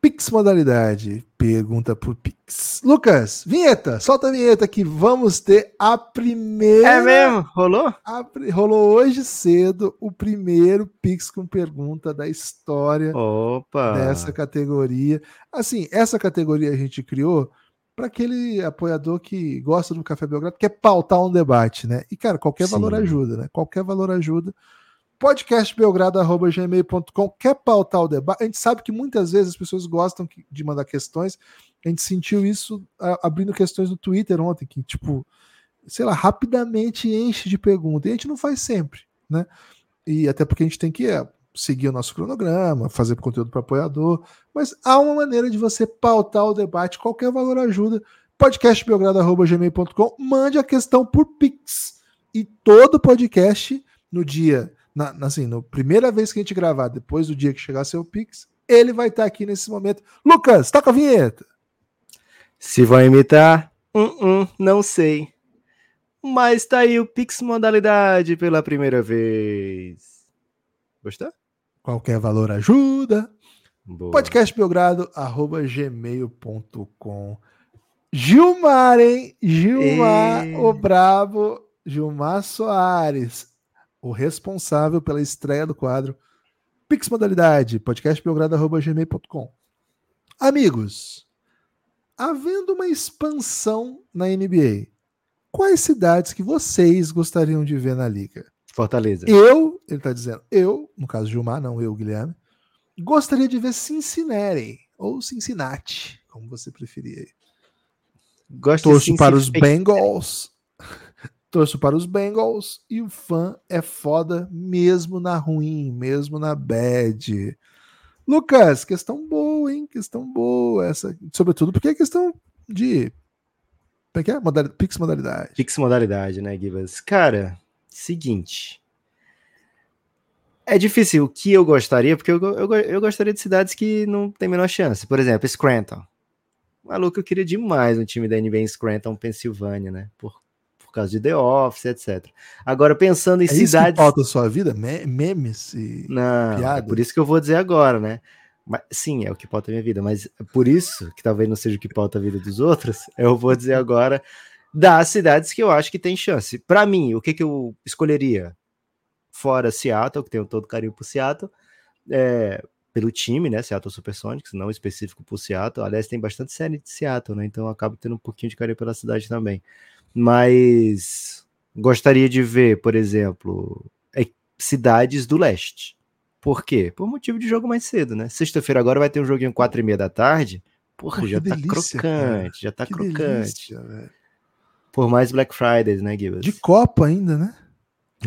Pix modalidade. Pergunta por Pix. Lucas, vinheta. Solta a vinheta que vamos ter a primeira. É mesmo? Rolou? A... rolou hoje cedo o primeiro Pix com pergunta da história Opa. dessa categoria. Assim, essa categoria a gente criou para aquele apoiador que gosta do Café Belgrado, quer pautar um debate, né? E, cara, qualquer Sim. valor ajuda, né? Qualquer valor ajuda podcastbelgrado.gmail.com. Quer pautar o debate? A gente sabe que muitas vezes as pessoas gostam de mandar questões. A gente sentiu isso abrindo questões no Twitter ontem, que, tipo, sei lá, rapidamente enche de perguntas. E a gente não faz sempre, né? E até porque a gente tem que é, seguir o nosso cronograma, fazer conteúdo para apoiador. Mas há uma maneira de você pautar o debate. Qualquer valor ajuda. podcastbelgrado.gmail.com. Mande a questão por Pix. E todo podcast no dia na, assim, na primeira vez que a gente gravar, depois do dia que chegar seu Pix, ele vai estar aqui nesse momento. Lucas, toca a vinheta. Se vai imitar, uh -uh, não sei. Mas tá aí o Pix modalidade pela primeira vez. Gostou? Qualquer valor ajuda. Boa. podcastbelgrado@gmail.com. Gilmar, hein? Gilmar, e... o brabo, Gilmar Soares o responsável pela estreia do quadro Pix Modalidade, podcastbelgrado.gmail.com. Amigos, havendo uma expansão na NBA, quais cidades que vocês gostariam de ver na liga? Fortaleza. Eu, ele está dizendo, eu, no caso Gilmar, não eu, Guilherme, gostaria de ver Cincinnati ou Cincinnati, como você preferir. Gosto Torço para os Bengals. Torço para os Bengals e o fã é foda mesmo na ruim, mesmo na bad. Lucas, questão boa, hein? Questão boa essa, sobretudo porque é questão de como é que é? Modalidade, Pix modalidade. Pix modalidade, né, Gibas? Cara, seguinte. É difícil o que eu gostaria, porque eu, eu, eu gostaria de cidades que não tem menor chance. Por exemplo, Scranton. Maluco, eu queria demais um time da NBA em Scranton, Pensilvânia, né? Por por causa de The Office, etc. Agora, pensando em é cidades. Isso que falta a sua vida? Me memes e Não, piadas? É por isso que eu vou dizer agora, né? Mas, sim, é o que pauta a minha vida, mas é por isso, que talvez não seja o que pauta a vida dos outros, [laughs] eu vou dizer agora das cidades que eu acho que tem chance. Para mim, o que, que eu escolheria? Fora Seattle, que tenho todo carinho por Seattle, é, pelo time, né? Seattle Supersonics, não específico por Seattle. Aliás, tem bastante série de Seattle, né? Então eu acabo tendo um pouquinho de carinho pela cidade também mas gostaria de ver, por exemplo, é, cidades do leste. Por quê? Por motivo de jogo mais cedo, né? Sexta-feira agora vai ter um joguinho quatro e meia da tarde. Porra, Pô, já tá delícia, crocante, cara. já tá que crocante. Delícia, Por mais Black Fridays, né, Gibbs? De Copa ainda, né?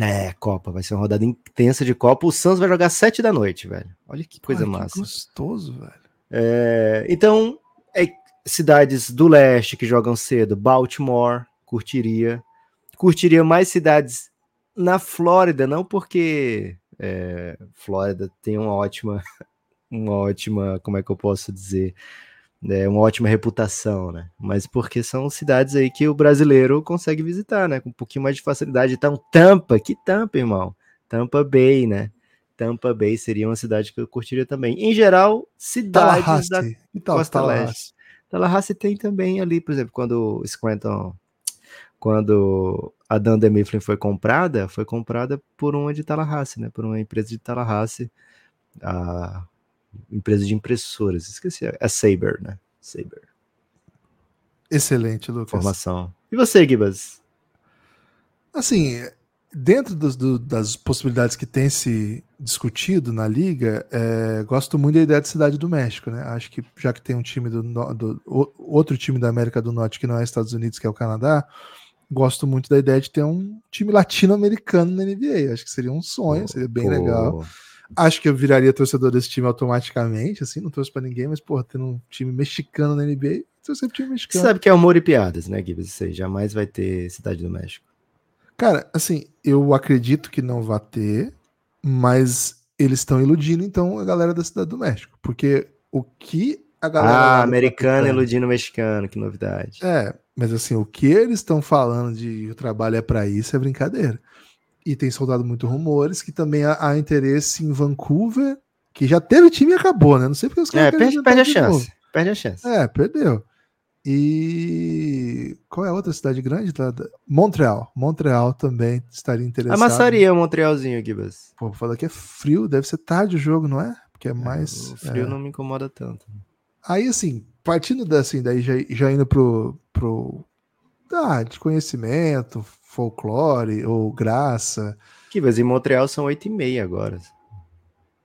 É, Copa, vai ser uma rodada intensa de Copa. O Santos vai jogar sete da noite, velho. Olha que coisa Ai, massa. Que gostoso, velho. É, então, é, cidades do leste que jogam cedo, Baltimore, curtiria. Curtiria mais cidades na Flórida, não porque é, Flórida tem uma ótima, [laughs] uma ótima, como é que eu posso dizer, é, uma ótima reputação, né? Mas porque são cidades aí que o brasileiro consegue visitar, né? Com um pouquinho mais de facilidade. Então, Tampa, que Tampa, irmão? Tampa Bay, né? Tampa Bay seria uma cidade que eu curtiria também. Em geral, cidades da Costa Leste. Tallahassee tem também ali, por exemplo, quando o Scranton quando a Dunder Mifflin foi comprada, foi comprada por uma de Tallahassee, né? Por uma empresa de Tallahassee, a empresa de impressoras. Esqueci, é Saber, né? Saber. Excelente, Lucas. Formação. E você, Gibas? Assim, dentro dos, do, das possibilidades que tem se discutido na liga, é, gosto muito da ideia de Cidade do México, né? Acho que já que tem um time do, do, outro time da América do Norte que não é Estados Unidos, que é o Canadá, gosto muito da ideia de ter um time latino-americano na NBA. Acho que seria um sonho, seria bem legal. Acho que eu viraria torcedor desse time automaticamente, assim, não torço para ninguém, mas, porra, tendo um time mexicano na NBA torcer pro time mexicano. Você sabe que é humor e piadas, né, Gibbs? Você jamais vai ter Cidade do México. Cara, assim, eu acredito que não vai ter, mas eles estão iludindo, então, a galera da Cidade do México. Porque o que a galera. Ah, americano iludindo mexicano, que novidade. É, mas assim, o que eles estão falando de o trabalho é para isso é brincadeira. E tem soldado muito rumores que também há, há, interesse em Vancouver, que já teve time e acabou, né? Não sei porque os caras. É, perde, perde a chance. Novo. Perde a chance. É, perdeu. E qual é a outra cidade grande? Montreal. Montreal também estaria interessado. Amassaria o Montrealzinho aqui, mas. Pô, falar que é frio, deve ser tarde o jogo, não é? Porque é, é mais. O frio é... não me incomoda tanto. Aí, assim, partindo da, assim, daí já, já indo pro. pro ah, de conhecimento, folclore ou graça. Que mas em Montreal são oito e meia agora.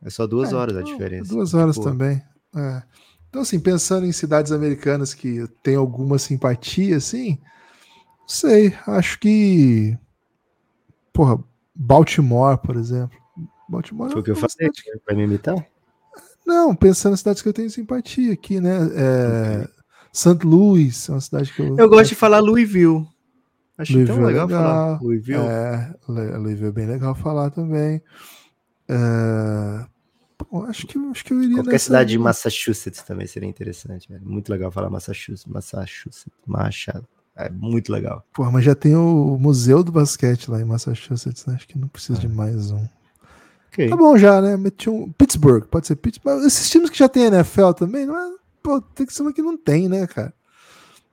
É só duas é, horas a então, diferença. Duas horas tipo... também. É. Então, assim, pensando em cidades americanas que tem alguma simpatia, assim, não sei, acho que. Porra, Baltimore, por exemplo. Baltimore. Foi o que eu falei, vai me imitar? Não, pensando em cidades que eu tenho simpatia aqui, né? É, St. Louis é uma cidade que eu. Eu gosto de falar Louisville. Acho Louisville tão legal, é legal falar Louisville. É, Louisville é bem legal falar também. É, acho que, acho que eu iria. Qualquer cidade de Massachusetts também seria interessante, velho. Muito legal falar Massachusetts. Massachusetts. Machado. É muito legal. Pô, mas já tem o Museu do Basquete lá em Massachusetts, né? Acho que não precisa é. de mais um. Okay. Tá bom já, né? Meti um... Pittsburgh, pode ser Pittsburgh. Esses times que já tem NFL também, não é. Pô, tem que ser uma que não tem, né, cara?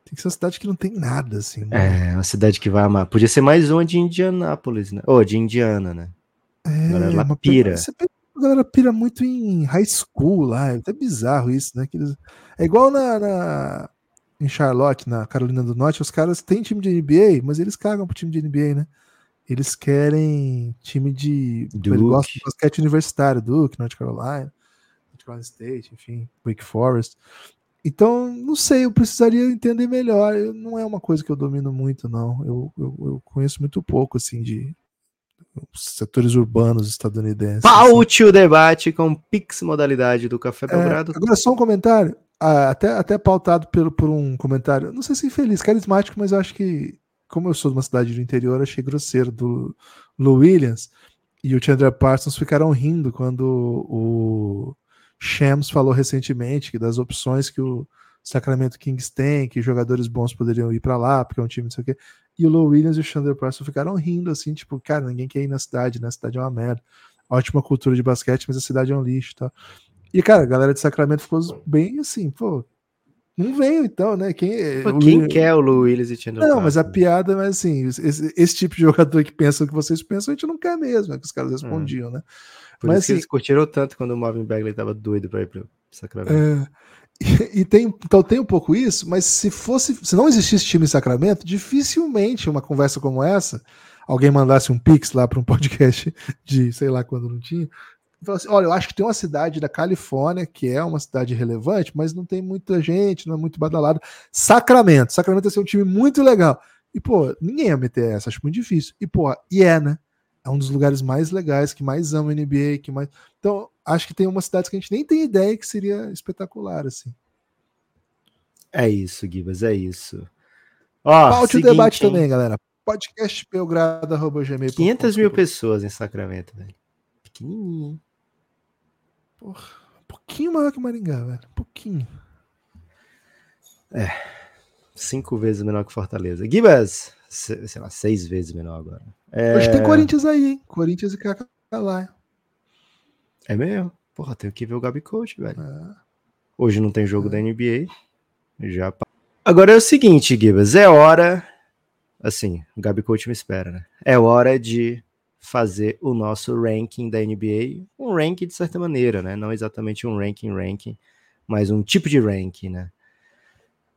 Tem que ser uma cidade que não tem nada, assim. Né? É, uma cidade que vai amar. Podia ser mais uma de Indianápolis, né? Ou oh, de Indiana, né? É, Agora ela pira. Você a galera pira muito em high school lá, é até bizarro isso, né? Que eles... É igual na, na, em Charlotte, na Carolina do Norte, os caras têm time de NBA, mas eles cagam pro time de NBA, né? Eles querem time de. Duke. Eles gostam de basquete universitário, Duke, North Carolina, North Carolina State, enfim, Wake Forest. Então, não sei, eu precisaria entender melhor. Eu, não é uma coisa que eu domino muito, não. Eu, eu, eu conheço muito pouco, assim, de, setores urbanos estadunidenses. Paute assim. o debate com Pix modalidade do Café é, Belgrado. É, agora, só um comentário, ah, até, até pautado pelo, por um comentário, não sei se infeliz, carismático, mas eu acho que, como eu sou de uma cidade do interior, achei grosseiro do Lou Williams e o Chandler Parsons ficaram rindo quando o Shams falou recentemente que das opções que o Sacramento Kings tem, que jogadores bons poderiam ir para lá, porque é um time, não sei o quê. E o Low Williams e o Chandler Parsons ficaram rindo, assim, tipo, cara, ninguém quer ir na cidade, né? A cidade é uma merda. Ótima cultura de basquete, mas a cidade é um lixo, tá? E, cara, a galera de Sacramento ficou bem assim, pô, não veio então, né? Quem, é pô, quem Will... quer o Lou Williams e Chandler Não, mas a piada, mas assim, esse, esse, tipo de jogador que pensa o que vocês pensam, a gente não quer mesmo, é que os caras hum. respondiam, hum. né? Por mas, isso assim, eles curtiram tanto quando o Marvin Bagley tava doido pra ir pro Sacramento. É, e, tem, então tem um pouco isso, mas se fosse, se não existisse time em Sacramento, dificilmente uma conversa como essa, alguém mandasse um pix lá para um [laughs] podcast de sei lá quando não tinha, assim, olha, eu acho que tem uma cidade da Califórnia que é uma cidade relevante, mas não tem muita gente, não é muito badalado. Sacramento, Sacramento ia ser um time muito legal. E pô, ninguém ia meter essa, acho muito difícil. E pô, e é, né? É um dos lugares mais legais, que mais ama o NBA, que mais. Então, acho que tem umas cidades que a gente nem tem ideia que seria espetacular, assim. É isso, Gibas, é isso. Ó, Paute o debate hein? também, galera. Podcast belgrado.gmail. 500 mil pessoas em Sacramento, velho. Pequenininho. Porra, um pouquinho maior que Maringá, velho. Um pouquinho. É. Cinco vezes menor que Fortaleza. Gibas, sei lá, seis vezes menor agora. É... Hoje tem Corinthians aí, hein? Corinthians e Cacalá. É mesmo? Porra, tenho que ver o Gabi Coach, velho. É. Hoje não tem jogo é. da NBA. Já. Agora é o seguinte, Gibas, é hora. Assim, o Gabi Coach me espera, né? É hora de fazer o nosso ranking da NBA. Um ranking de certa maneira, né? Não exatamente um ranking, ranking, mas um tipo de ranking, né?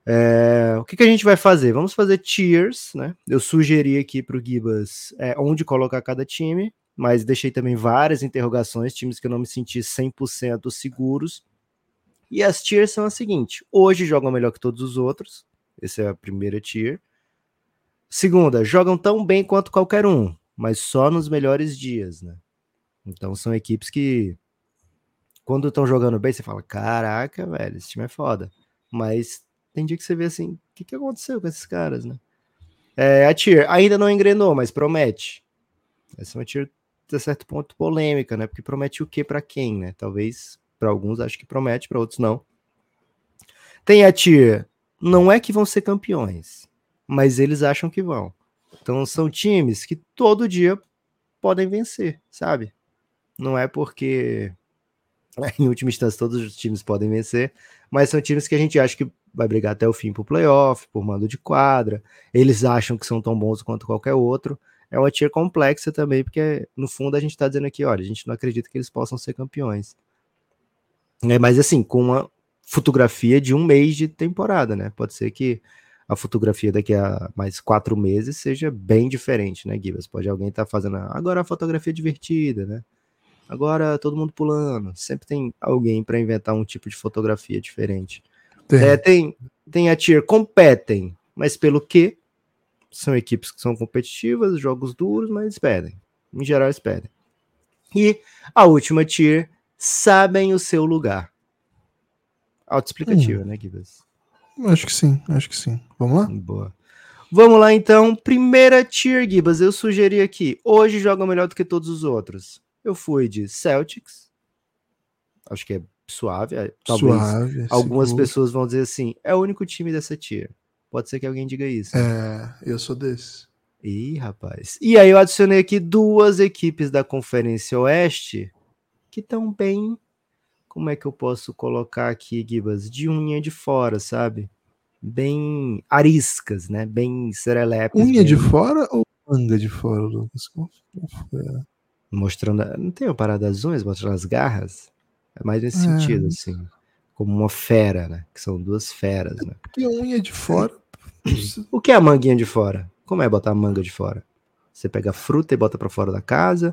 É, o que, que, a gente vai fazer? Vamos fazer tiers, né? Eu sugeri aqui para o Gibas é, onde colocar cada time mas deixei também várias interrogações, times que eu não me senti 100% seguros. E as tiers são as seguintes: hoje jogam melhor que todos os outros, essa é a primeira tier. Segunda, jogam tão bem quanto qualquer um, mas só nos melhores dias, né? Então são equipes que, quando estão jogando bem, você fala: caraca, velho, esse time é foda. Mas Tem dia que você vê assim, o que, que aconteceu com esses caras, né? É, a Tier ainda não engrenou, mas promete. Essa é uma Tier, de certo ponto, polêmica, né? Porque promete o que para quem, né? Talvez para alguns acho que promete, para outros não. Tem a Tier, não é que vão ser campeões, mas eles acham que vão. Então são times que todo dia podem vencer, sabe? Não é porque [laughs] em última instância todos os times podem vencer, mas são times que a gente acha que vai brigar até o fim pro playoff, por mando de quadra. Eles acham que são tão bons quanto qualquer outro. É uma tier complexa também, porque no fundo a gente tá dizendo aqui, olha, a gente não acredita que eles possam ser campeões. É, mas assim, com uma fotografia de um mês de temporada, né? Pode ser que a fotografia daqui a mais quatro meses seja bem diferente, né, Gibas? Pode alguém estar tá fazendo agora a fotografia divertida, né? Agora todo mundo pulando. Sempre tem alguém para inventar um tipo de fotografia diferente. Tem. É, tem, tem a tier competem, mas pelo que? São equipes que são competitivas, jogos duros, mas pedem. Em geral, eles pedem. E a última tier, sabem o seu lugar. Autoexplicativa, hum. né, Gibas? Acho que sim, acho que sim. Vamos lá? Boa. Vamos lá, então. Primeira tier, Gibas. Eu sugeri aqui. Hoje joga melhor do que todos os outros. Eu fui de Celtics. Acho que é suave. É, talvez suave, algumas seguro. pessoas vão dizer assim: é o único time dessa tier. Pode ser que alguém diga isso. É, eu sou desse. Ih, rapaz. E aí eu adicionei aqui duas equipes da Conferência Oeste que estão bem. Como é que eu posso colocar aqui, Gibas? De unha de fora, sabe? Bem ariscas, né? Bem serelepes. Unha bem... de fora ou manga de fora, Lucas? É? Mostrando. Não tem uma parada das unhas, mostrando as garras? É mais nesse é. sentido, assim. Como uma fera, né? Que são duas feras, né? E a unha de fora. o que é a manguinha de fora? Como é botar a manga de fora? Você pega a fruta e bota para fora da casa?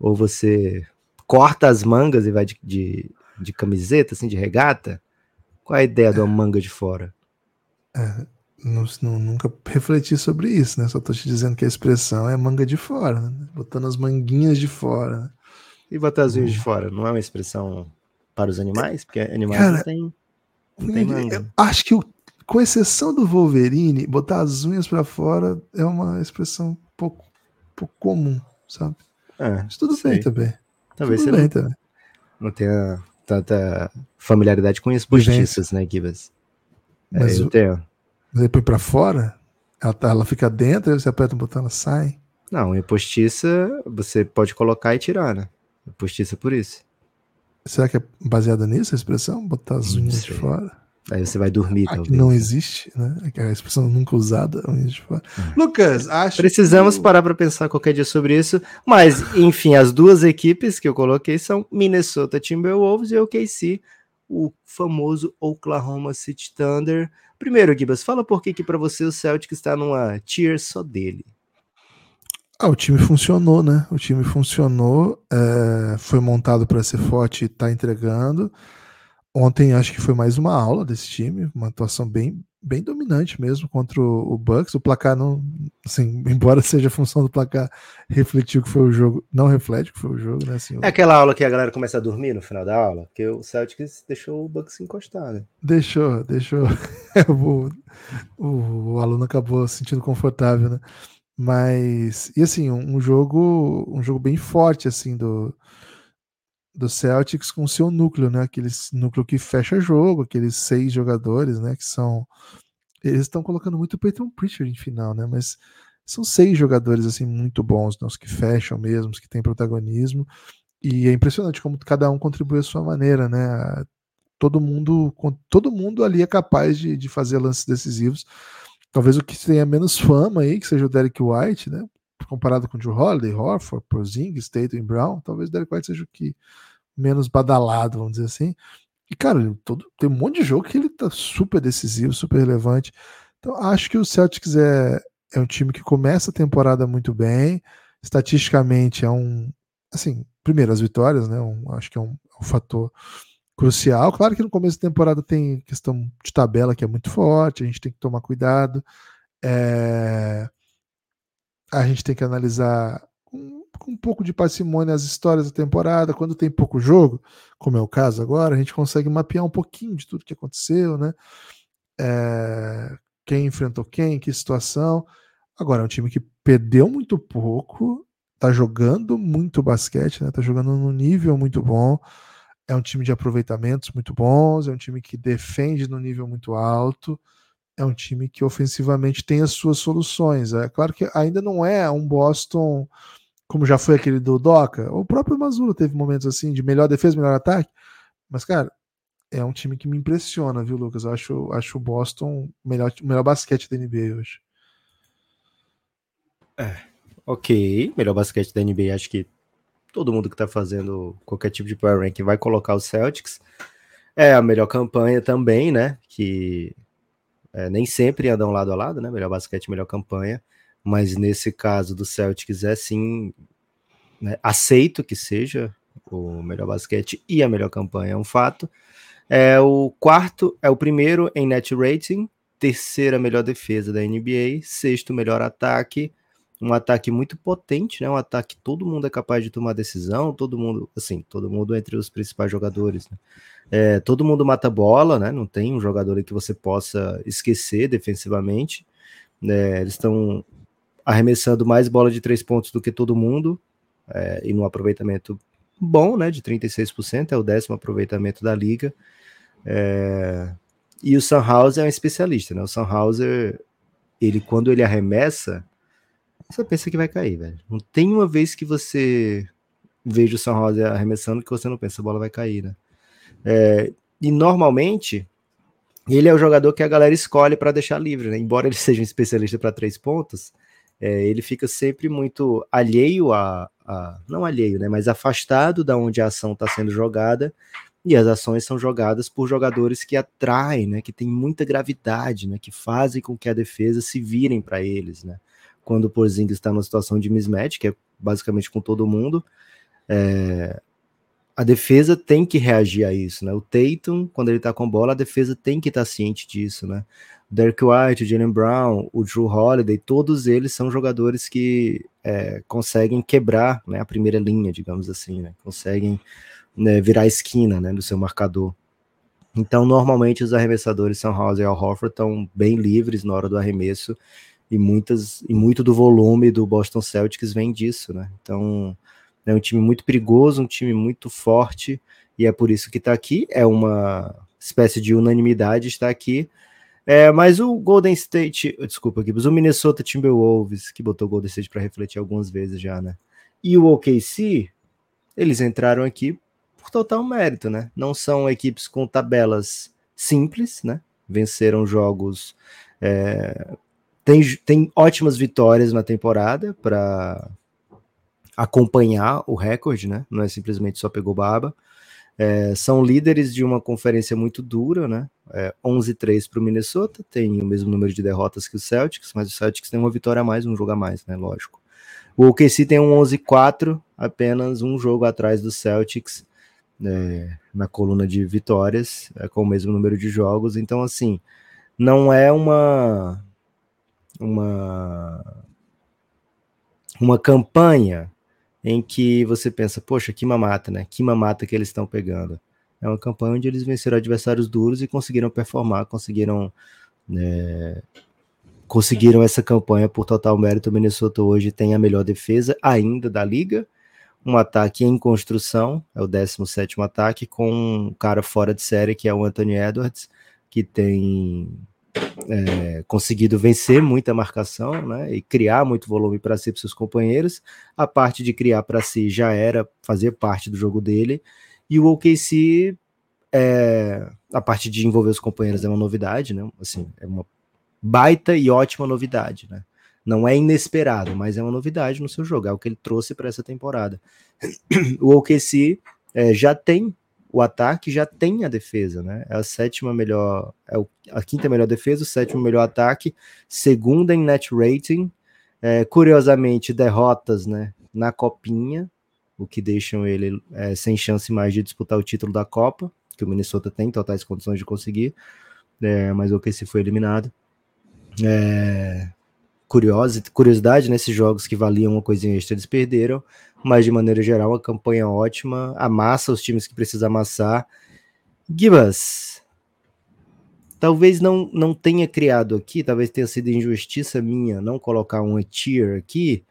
Ou você corta as mangas e vai de, de, de camiseta, assim, de regata? Qual é a ideia é. da manga de fora? É, não, não, nunca refleti sobre isso, né? Só tô te dizendo que a expressão é manga de fora, né? botando as manguinhas de fora. Né? E botar as unhas de uhum. fora não é uma expressão para os animais? Porque animais Cara, não tem, não tem manga. Acho que, com exceção do Wolverine, botar as unhas para fora é uma expressão pouco, pouco comum, sabe? É, Mas tudo sei. bem também. Talvez tudo bem não, também. não tenha tanta familiaridade com as postiças, né, Gibas? É, Mas eu tenho. Você põe para fora, ela, tá, ela fica dentro, aí você aperta um botão, ela sai. Não, em postiça você pode colocar e tirar, né? Postiça por isso. Será que é baseada nisso a expressão? Botar as unhas de fora? Aí você vai dormir, Aqui talvez. não existe, né? É a expressão nunca usada. É. Lucas, acho Precisamos que... parar para pensar qualquer dia sobre isso. Mas, enfim, as duas equipes que eu coloquei são Minnesota Timberwolves e OKC, o famoso Oklahoma City Thunder. Primeiro, Gibas, fala por que que para você o Celtic está numa tier só dele. Ah, o time funcionou, né? O time funcionou, é, foi montado para ser forte e está entregando. Ontem acho que foi mais uma aula desse time, uma atuação bem, bem dominante mesmo contra o, o Bucks. O placar não, assim, [laughs] embora seja função do placar, refletiu que foi o jogo, não reflete que foi o jogo, né? Assim, é aquela aula que a galera começa a dormir no final da aula, que o Celtics deixou o Bucks encostar, né? Deixou, deixou. [laughs] O, o, o aluno acabou se sentindo confortável, né? Mas, e assim, um, um jogo um jogo bem forte, assim, do, do Celtics com seu núcleo, né? Aquele núcleo que fecha jogo, aqueles seis jogadores, né? Que são. Eles estão colocando muito o Peyton Pritchard em final, né? Mas são seis jogadores, assim, muito bons, né, os que fecham mesmo, os que têm protagonismo. E é impressionante como cada um contribui à sua maneira, né? Todo mundo, todo mundo ali é capaz de, de fazer lances decisivos. Talvez o que tenha menos fama aí, que seja o Derek White, né? Comparado com Drew Holiday, Horford, Porzingis, Tatum e Brown, talvez o Derek White seja o que menos badalado, vamos dizer assim. E, cara, todo, tem um monte de jogo que ele tá super decisivo, super relevante. Então, acho que o Celtics é, é um time que começa a temporada muito bem. Estatisticamente, é um. Assim, primeiro, as vitórias, né? Um, acho que é um, é um fator crucial. Claro que no começo da temporada tem questão de tabela que é muito forte, a gente tem que tomar cuidado. É... A gente tem que analisar com, com, um pouco de parcimônia as histórias da temporada. Quando tem pouco jogo, como é o caso agora, a gente consegue mapear um pouquinho de tudo que aconteceu, né? é, quem enfrentou quem, que situação. Agora, é um time que perdeu muito pouco, tá jogando muito basquete, né? Tá jogando num nível muito bom. É um time de aproveitamentos muito bons, é um time que defende no nível muito alto, é um time que ofensivamente tem as suas soluções. É claro que ainda não é um Boston como já foi aquele do Doca. O próprio Mazula teve momentos assim de melhor defesa, melhor ataque. Mas, cara, é um time que me impressiona, viu, Lucas? Eu acho, acho o Boston o melhor, melhor basquete da NBA hoje. É, ok. Melhor basquete da NBA, acho que todo mundo que tá fazendo qualquer tipo de power ranking vai colocar o Celtics. É a melhor campanha também, né? Que é, nem sempre andam lado a lado, né? Melhor basquete, melhor campanha. Mas nesse caso do Celtics é sim né, aceito que seja o melhor basquete e a melhor campanha, é um fato. É o quarto, é o primeiro em net rating, terceira melhor defesa da NBA, sexto melhor ataque, um ataque muito potente, né? Um ataque que todo mundo é capaz de tomar decisão, todo mundo, assim, todo mundo entre os principais jogadores, né? É, todo mundo mata bola, né? Não tem um jogador que você possa esquecer defensivamente. É, eles estão arremessando mais bola de três pontos do que todo mundo é, e no aproveitamento bom, né? De 36%, é o décimo aproveitamento da liga. É, e o Sunhauser é um especialista, né? O Sunhauser, ele quando ele arremessa, você pensa que vai cair, velho. Não tem uma vez que você veja o Sunhauser arremessando que você não pensa a bola vai cair, né? É, e normalmente ele é o jogador que a galera escolhe para deixar livre, né? Embora ele [laughs] seja um especialista para três pontos, é, ele fica sempre muito alheio a, a, não alheio, né? Mas afastado da onde a ação está sendo jogada e as ações são jogadas por jogadores que atraem, né? Que tem muita gravidade, né? Que fazem com que a defesa se virem para eles, né? Quando o Porzingis está numa situação de mismatch, que é basicamente com todo mundo, é, a defesa tem que reagir a isso, né? O Tatum, quando ele tá com bola, a defesa tem que estar tá ciente disso, né? Derek White, o Jalen Brown, o Drew Holiday, todos eles são jogadores que é, conseguem quebrar né, a primeira linha, digamos assim, né? Conseguem né, virar a esquina né, do seu marcador. Então, normalmente, os arremessadores São House e Al Horford estão bem livres na hora do arremesso e muitas e muito do volume do Boston Celtics vem disso, né? Então, é um time muito perigoso, um time muito forte, e é por isso que está aqui. É uma espécie de unanimidade estar aqui. É, mas o Golden State, desculpa aqui, o Minnesota Timberwolves, que botou o Golden State para refletir algumas vezes já, né? E o OKC, eles entraram aqui por total mérito, né? Não são equipes com tabelas simples, né? Venceram jogos. É, tem, tem ótimas vitórias na temporada para acompanhar o recorde, né? Não é simplesmente só pegou baba. É, são líderes de uma conferência muito dura, né? É, 11-3 para o Minnesota, tem o mesmo número de derrotas que o Celtics, mas o Celtics tem uma vitória a mais, um jogo a mais, né? Lógico. O OKC tem um 11-4, apenas um jogo atrás do Celtics é, na coluna de vitórias, é, com o mesmo número de jogos. Então, assim, não é uma uma uma campanha em que você pensa, poxa, que mamata, né? Que mamata que eles estão pegando. É uma campanha onde eles venceram adversários duros e conseguiram performar, conseguiram né, conseguiram essa campanha por total mérito. O Minnesota hoje tem a melhor defesa ainda da liga, um ataque em construção, é o 17 ataque, com um cara fora de série que é o Anthony Edwards, que tem é, conseguido vencer muita marcação né, e criar muito volume para si para seus companheiros. A parte de criar para si já era fazer parte do jogo dele. E o OKC, é, a parte de envolver os companheiros é uma novidade, né? Assim, é uma baita e ótima novidade, né? Não é inesperado, mas é uma novidade no seu jogo, é o que ele trouxe para essa temporada. [clears throat] O OKC é, já tem o ataque já tem a defesa, né? É a sétima melhor, é a quinta melhor defesa, o sétimo melhor ataque, segunda em net rating. É, curiosamente, derrotas, né? Na copinha, o que deixam ele é, sem chance mais de disputar o título da Copa, que o Minnesota tem totais condições de conseguir, é, mas o que se foi eliminado. É, curiosidade, nesses jogos que valiam uma coisinha extra, eles perderam mas de maneira geral, uma campanha ótima, amassa os times que precisa amassar. Gibas, talvez não, não tenha criado aqui, talvez tenha sido injustiça minha não colocar um tier aqui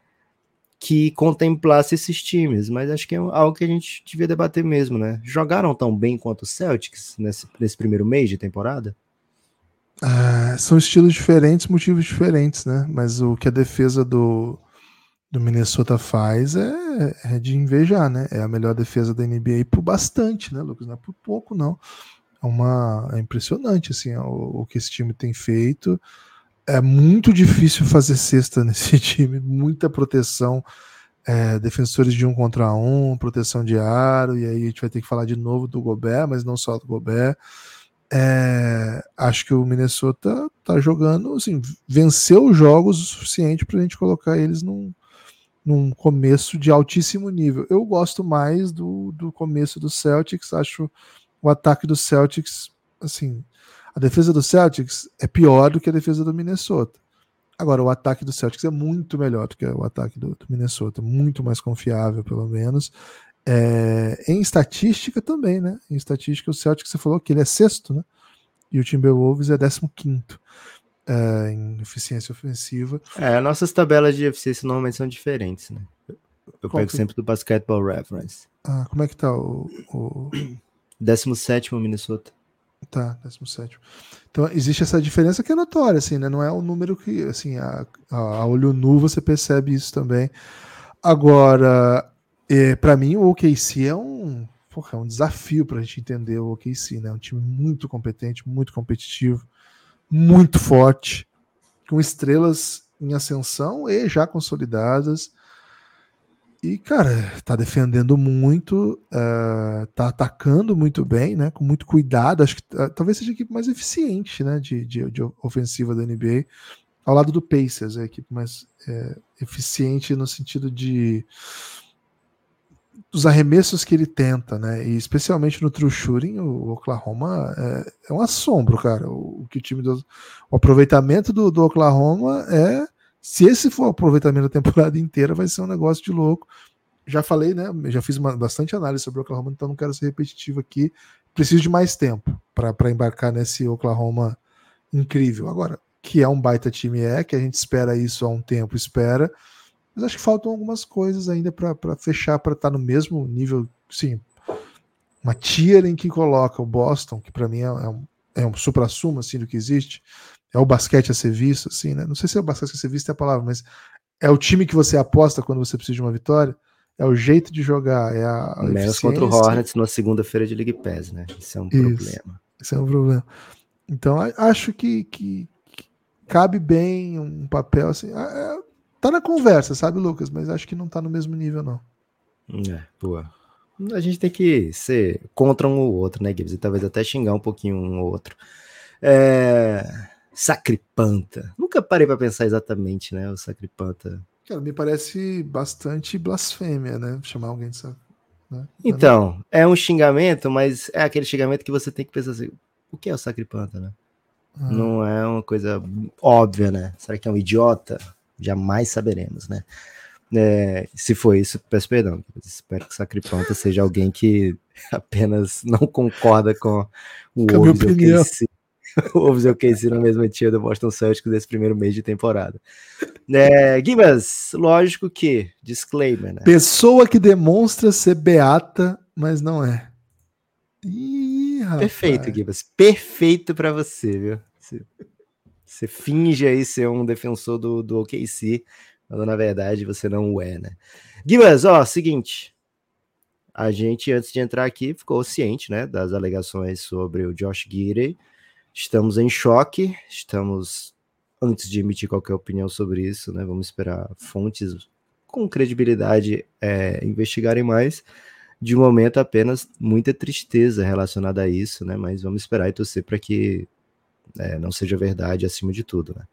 que contemplasse esses times, mas acho que é algo que a gente devia debater mesmo, né? Jogaram tão bem quanto o Celtics nesse, nesse primeiro mês de temporada? Ah, são estilos diferentes, motivos diferentes, né? Mas o que a defesa do, do Minnesota faz é, é de invejar, né? É a melhor defesa da NBA por bastante, né, Lucas? Não é por pouco, não. É, uma, é impressionante, assim, o, o que esse time tem feito. É muito difícil fazer cesta [laughs] nesse time, muita proteção. É, defensores de um contra um, proteção de aro, e aí a gente vai ter que falar de novo do Gobert, mas não só do Gobert. É, acho que o Minnesota tá jogando, assim, venceu os jogos o suficiente para a gente colocar eles num, num começo de altíssimo nível. Eu gosto mais do, do começo do Celtics, acho o ataque do Celtics, assim, a defesa do Celtics é pior do que a defesa do Minnesota. Agora, o ataque do Celtics é muito melhor do que o ataque do, do Minnesota, muito mais confiável, pelo menos. É, em estatística também, né? Em estatística, o Celtic você falou que ele é sexto, né? E o Timberwolves é décimo quinto é, em eficiência ofensiva. É, nossas tabelas de eficiência normalmente são diferentes, né? Eu Qual pego que... sempre do Basketball Reference. Ah, como é que tá o. o... [clears throat] 17 Minnesota. Tá, 17. Então existe essa diferença que é notória, assim, né? Não é o número que, assim, a, a olho nu você percebe isso também. Agora, é, para mim, o OKC é um, porra, é um desafio para a gente entender o OKC, né? Um time muito competente, muito competitivo, muito forte, com estrelas em ascensão e já consolidadas. E, cara, tá defendendo muito, uh, tá atacando muito bem, né? Com muito cuidado. Acho que uh, talvez seja a equipe mais eficiente, né? De, de, de, ofensiva da NBA. Ao lado do Pacers, a equipe mais é, eficiente no sentido de dos arremessos que ele tenta, né? E especialmente no true shooting, o Oklahoma é, é um assombro, cara. O, o que o time do o aproveitamento do, do, Oklahoma é, se esse for o aproveitamento da temporada inteira, vai ser um negócio de louco. Já falei, né? Já fiz uma, bastante análise sobre o Oklahoma, então não quero ser repetitivo aqui. Preciso de mais tempo para embarcar nesse Oklahoma incrível. Agora, que é um baita time é, que a gente espera isso há um tempo, espera mas acho que faltam algumas coisas ainda para fechar, para estar tá no mesmo nível. Sim, uma tier em que coloca o Boston, que para mim é, é, um, é um supra-sumo assim, do que existe. É o basquete a ser visto, assim, né? Não sei se é o basquete a ser visto é a palavra, mas é o time que você aposta quando você precisa de uma vitória. É o jeito de jogar, é a. a Menos contra o Hornets na segunda-feira de League Pass, né? Isso é um Isso, problema. Isso é um problema. Então, acho que, que, que cabe bem um papel assim. É, Tá na conversa, sabe, Lucas? Mas acho que não tá no mesmo nível, não. É, boa. A gente tem que ser contra um ou outro, né, Gibbs? E talvez até xingar um pouquinho um ou outro. É... Sacripanta. Nunca parei para pensar exatamente, né? O Sacripanta. Cara, me parece bastante blasfêmia, né? Chamar alguém de sac... né? Então, é um xingamento, mas é aquele xingamento que você tem que pensar assim: o que é o Sacripanta, né? Ah. Não é uma coisa óbvia, né? Será que é um idiota? Jamais saberemos, né? É, se for isso, peço perdão. Espero que o Sacripanta seja alguém que [laughs] apenas não concorda com o Wolves [laughs] OKC. O Wolves OKC na mesma tia do Boston Celtics desse primeiro mês de temporada. É, Gibas, lógico que, disclaimer, né? Pessoa que demonstra ser beata, mas não é. Ih, Perfeito, Gibas. Perfeito para você, viu? Você finge aí ser um defensor do, do OKC, quando na verdade você não é, né? Guimas, ó, seguinte. A gente, antes de entrar aqui, ficou ciente, né, das alegações sobre o Josh Gidey. Estamos em choque, estamos, antes de emitir qualquer opinião sobre isso, né, vamos esperar fontes com credibilidade é, investigarem mais. De momento, apenas muita tristeza relacionada a isso, né, mas vamos esperar e torcer para que é, não seja verdade acima de tudo, né?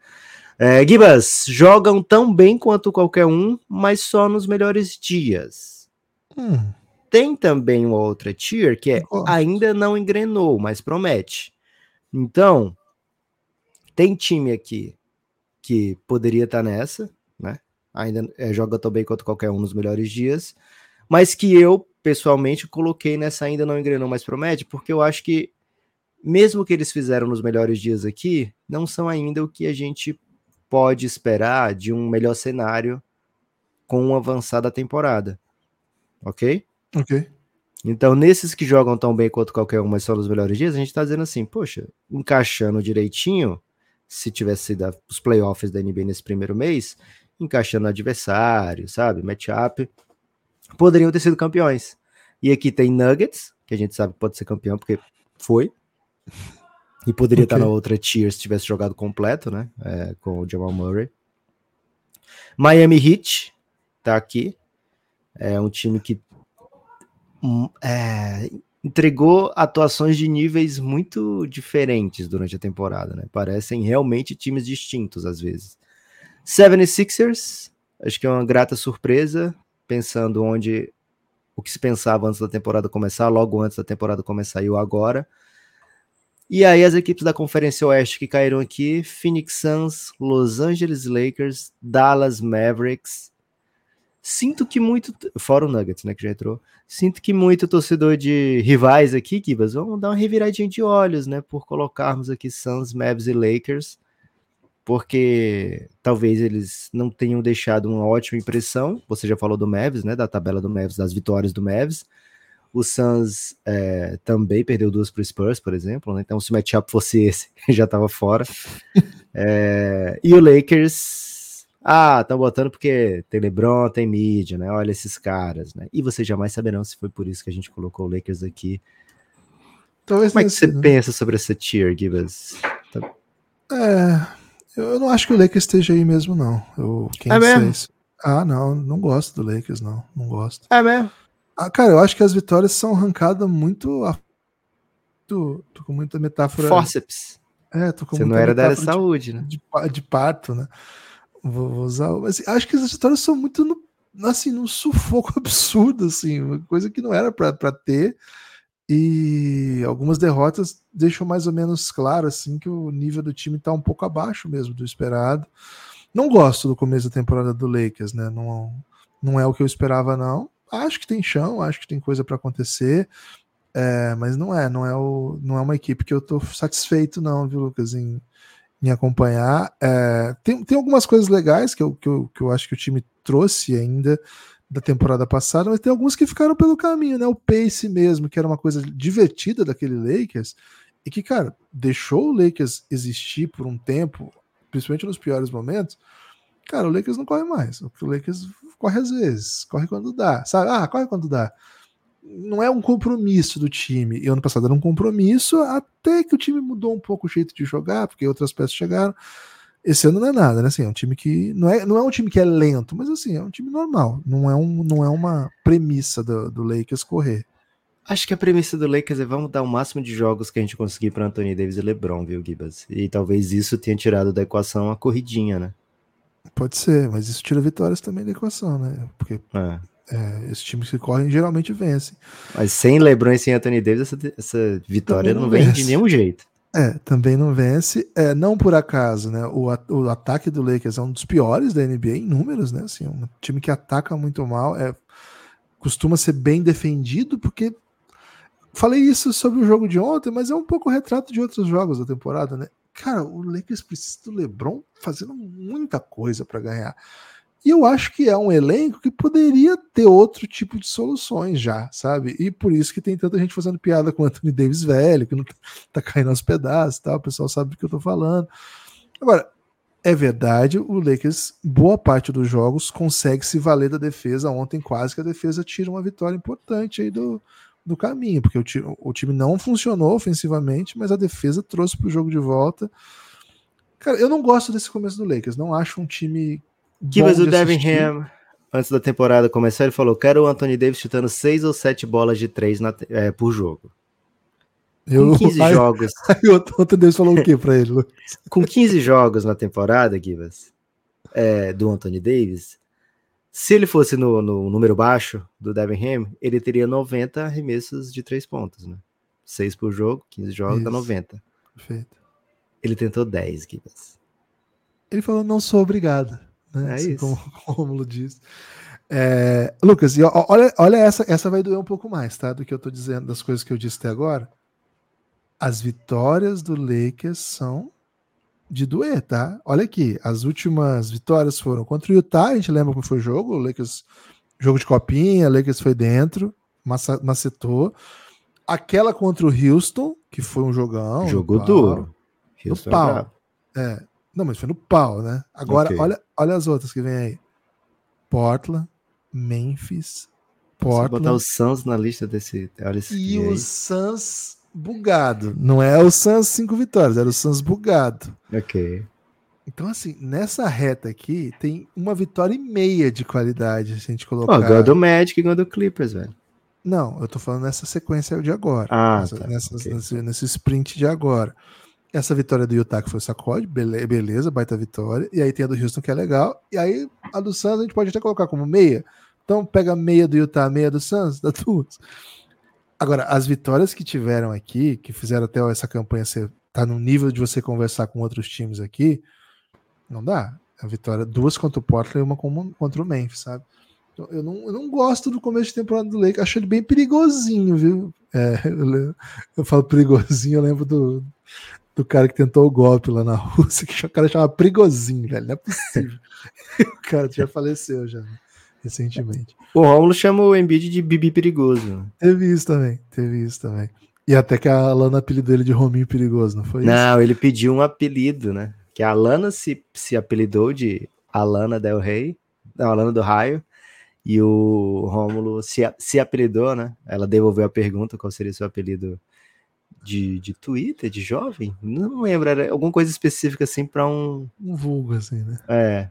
É, Gibas, jogam tão bem quanto qualquer um, mas só nos melhores dias. Hum. Tem também uma outra tier que é ainda não engrenou, mas promete. Então, tem time aqui que poderia estar tá nessa, né? Ainda é, joga tão bem quanto qualquer um nos melhores dias, mas que eu pessoalmente coloquei nessa ainda não engrenou, mas promete, porque eu acho que mesmo que eles fizeram nos melhores dias aqui, não são ainda o que a gente pode esperar de um melhor cenário com uma avançada temporada. Ok? Ok. Então, nesses que jogam tão bem quanto qualquer um, mas só nos melhores dias, a gente tá dizendo assim, poxa, encaixando direitinho, se tivesse sido os playoffs da NBA nesse primeiro mês, encaixando adversário, sabe, matchup, poderiam ter sido campeões. E aqui tem Nuggets, que a gente sabe que pode ser campeão, porque foi. [laughs] E poderia okay. estar na outra tier se tivesse jogado completo, né? É, com o Jamal Murray. Miami Heat tá aqui. É um time que hum, é, entregou atuações de níveis muito diferentes durante a temporada, né? Parecem realmente times distintos às vezes. 76ers, acho que é uma grata surpresa, pensando onde o que se pensava antes da temporada começar, logo antes da temporada começar e o agora. E aí as equipes da Conferência Oeste que caíram aqui, Phoenix Suns, Los Angeles Lakers, Dallas Mavericks. Sinto que muito, fora o Nuggets, né, que já entrou. Sinto que muito torcedor de rivais aqui, Kibas, vão dar uma reviradinha de olhos, né, por colocarmos aqui Suns, Mavs e Lakers porque talvez eles não tenham deixado uma ótima impressão. Você já falou do Mavs, né? Da tabela do Mavs, das vitórias do Mavs. O Suns é, também perdeu duas para o Spurs, por exemplo, né? Então, se o matchup fosse esse, [laughs] já estava fora. é, e o Lakers, ah, estão botando porque tem LeBron, tem mídia, né? Olha esses caras, né? E vocês jamais saberão se foi por isso que a gente colocou o Lakers aqui. Talvez Como é que você né? pensa sobre essa tier, Gibbs? É, eu não acho que o Lakers esteja aí mesmo, não. Eu, quem é mesmo? Ah, não, não gosto do Lakers, não. Não gosto. É mesmo? Ah, cara, eu acho que as vitórias são arrancadas muito. A... Tô, tô com muita metáfora. Forceps. É, tô com Você não era da área de saúde, né? De, de parto, né? Vou, vou, usar. Mas acho que as vitórias são muito no, assim, num sufoco [laughs] absurdo, assim, uma coisa que não era para ter. E algumas derrotas deixam mais ou menos claro assim que o nível do time está um pouco abaixo mesmo do esperado. Não gosto do começo da temporada do Lakers, né? Não, não é o que eu esperava, não. Acho que tem chão, acho que tem coisa para acontecer, é, mas não é, não é, o, não é uma equipe que eu estou satisfeito, não, viu, Lucas, em, em acompanhar. É, tem, tem algumas coisas legais que eu, que, eu, que eu acho que o time trouxe ainda da temporada passada, mas tem alguns que ficaram pelo caminho, né? O pace mesmo, que era uma coisa divertida daquele Lakers, e que, cara, deixou o Lakers existir por um tempo, principalmente nos piores momentos. Cara, o Lakers não corre mais. O Lakers corre às vezes, corre quando dá, sabe? Ah, corre quando dá. Não é um compromisso do time. E ano passado era um compromisso, até que o time mudou um pouco o jeito de jogar, porque outras peças chegaram. Esse ano não é nada, né? Assim, é um time que não é, não é um time que é lento, mas assim, é um time normal. Não é, um, não é uma premissa do, do Lakers correr. Acho que a premissa do Lakers é vamos dar o máximo de jogos que a gente conseguir para Anthony Davis e LeBron, viu, Gibas? E talvez isso tenha tirado da equação a corridinha, né? Pode ser, mas isso tira vitórias também da equação, né? Porque é. É, esses times que correm geralmente vencem. Mas sem LeBron e sem Anthony Davis, essa, essa vitória não, não vem de nenhum jeito. É, também não vence. É, não por acaso, né? O, o ataque do Lakers é um dos piores da NBA em números, né? Assim, é um time que ataca muito mal, é, costuma ser bem defendido, porque falei isso sobre o jogo de ontem, mas é um pouco retrato de outros jogos da temporada, né? Cara, o Lakers precisa do LeBron fazendo muita coisa para ganhar. E eu acho que é um elenco que poderia ter outro tipo de soluções já, sabe? E por isso que tem tanta gente fazendo piada com o Anthony Davis velho, que não [laughs] tá caindo aos pedaços tal, o pessoal sabe do que eu tô falando. Agora, é verdade, o Lakers, boa parte dos jogos, consegue se valer da defesa. Ontem quase que a defesa tira uma vitória importante aí do, do caminho, porque o time, o time não funcionou ofensivamente, mas a defesa trouxe para o jogo de volta. Cara, eu não gosto desse começo do Lakers, não acho um time Gibas do Devin Ham, antes da temporada começar, ele falou: quero o Anthony Davis chutando seis ou sete bolas de três na, é, por jogo. Eu, Com 15 [laughs] aí, jogos. [laughs] Aí o Anthony Davis falou o que pra ele? Com 15 jogos na temporada, Gibas, é, do Anthony Davis, se ele fosse no, no, número baixo do Devin Ham, ele teria 90 arremessos de três pontos, né? 6 por jogo, 15 jogos, Isso. dá 90. Perfeito. Ele tentou 10, Gibas. Ele falou: não sou obrigado né? É assim [laughs] como o Romulo diz. É, Lucas, e olha, olha essa, essa vai doer um pouco mais, tá? Do que eu tô dizendo, das coisas que eu disse até agora. as vitórias do Lakers são de doer, tá? Olha aqui, as últimas vitórias foram contra o Utah, a gente lembra como foi o jogo, o Lakers, jogo de copinha, o Lakers foi dentro, macetou. Aquela contra o Houston, que foi um jogão. Jogo duro. no é pau. É, não, mas foi no pau, né? Agora, okay. olha, olha as outras que vem aí. Portland, Memphis, Portland. botar o Suns na lista desse. Olha e o Suns bugado. Não é o Suns cinco vitórias, era o Suns bugado. Ok. Então, assim, nessa reta aqui, tem uma vitória e meia de qualidade, se a gente colocar. Ganhou do Magic e ganhou do Clippers, velho. Não, eu tô falando nessa sequência de agora. Ah, nessa, tá, okay. nesse, nesse sprint de agora. Essa vitória do Utah que foi o sacode, beleza, baita vitória. E aí tem a do Houston que é legal. E aí a do Suns a gente pode até colocar como meia. Então pega meia do Utah, meia do Suns, dá duas. Agora, as vitórias que tiveram aqui, que fizeram até essa campanha ser tá no nível de você conversar com outros times aqui, não dá. A vitória, duas contra o Portland e uma contra o Memphis, sabe? Então, eu não, eu não gosto do começo de temporada do Lakers, acho ele bem perigosinho, viu? É, eu, eu, falo perigosinho, eu lembro do, do cara que tentou o golpe lá na [laughs] Rússia, que o cara chama Prigozinho, velho. Não é possível. [laughs] o cara já faleceu já, né? Recentemente. O Romulo chama o Embiid de Bibi Perigoso. Teve isso também, teve isso também. E até que a Lana apelidou ele de Rominho Perigoso, não foi Não, isso? ele pediu um apelido, né? Que a Lana se, se apelidou de Alana Del Rey, não, Alana do Raio, e o Rômulo se, se apelidou, né? Ela devolveu a pergunta qual seria seu apelido de, de Twitter, de jovem? Não lembro, era alguma coisa específica assim para um. Um vulgo, assim, né? É.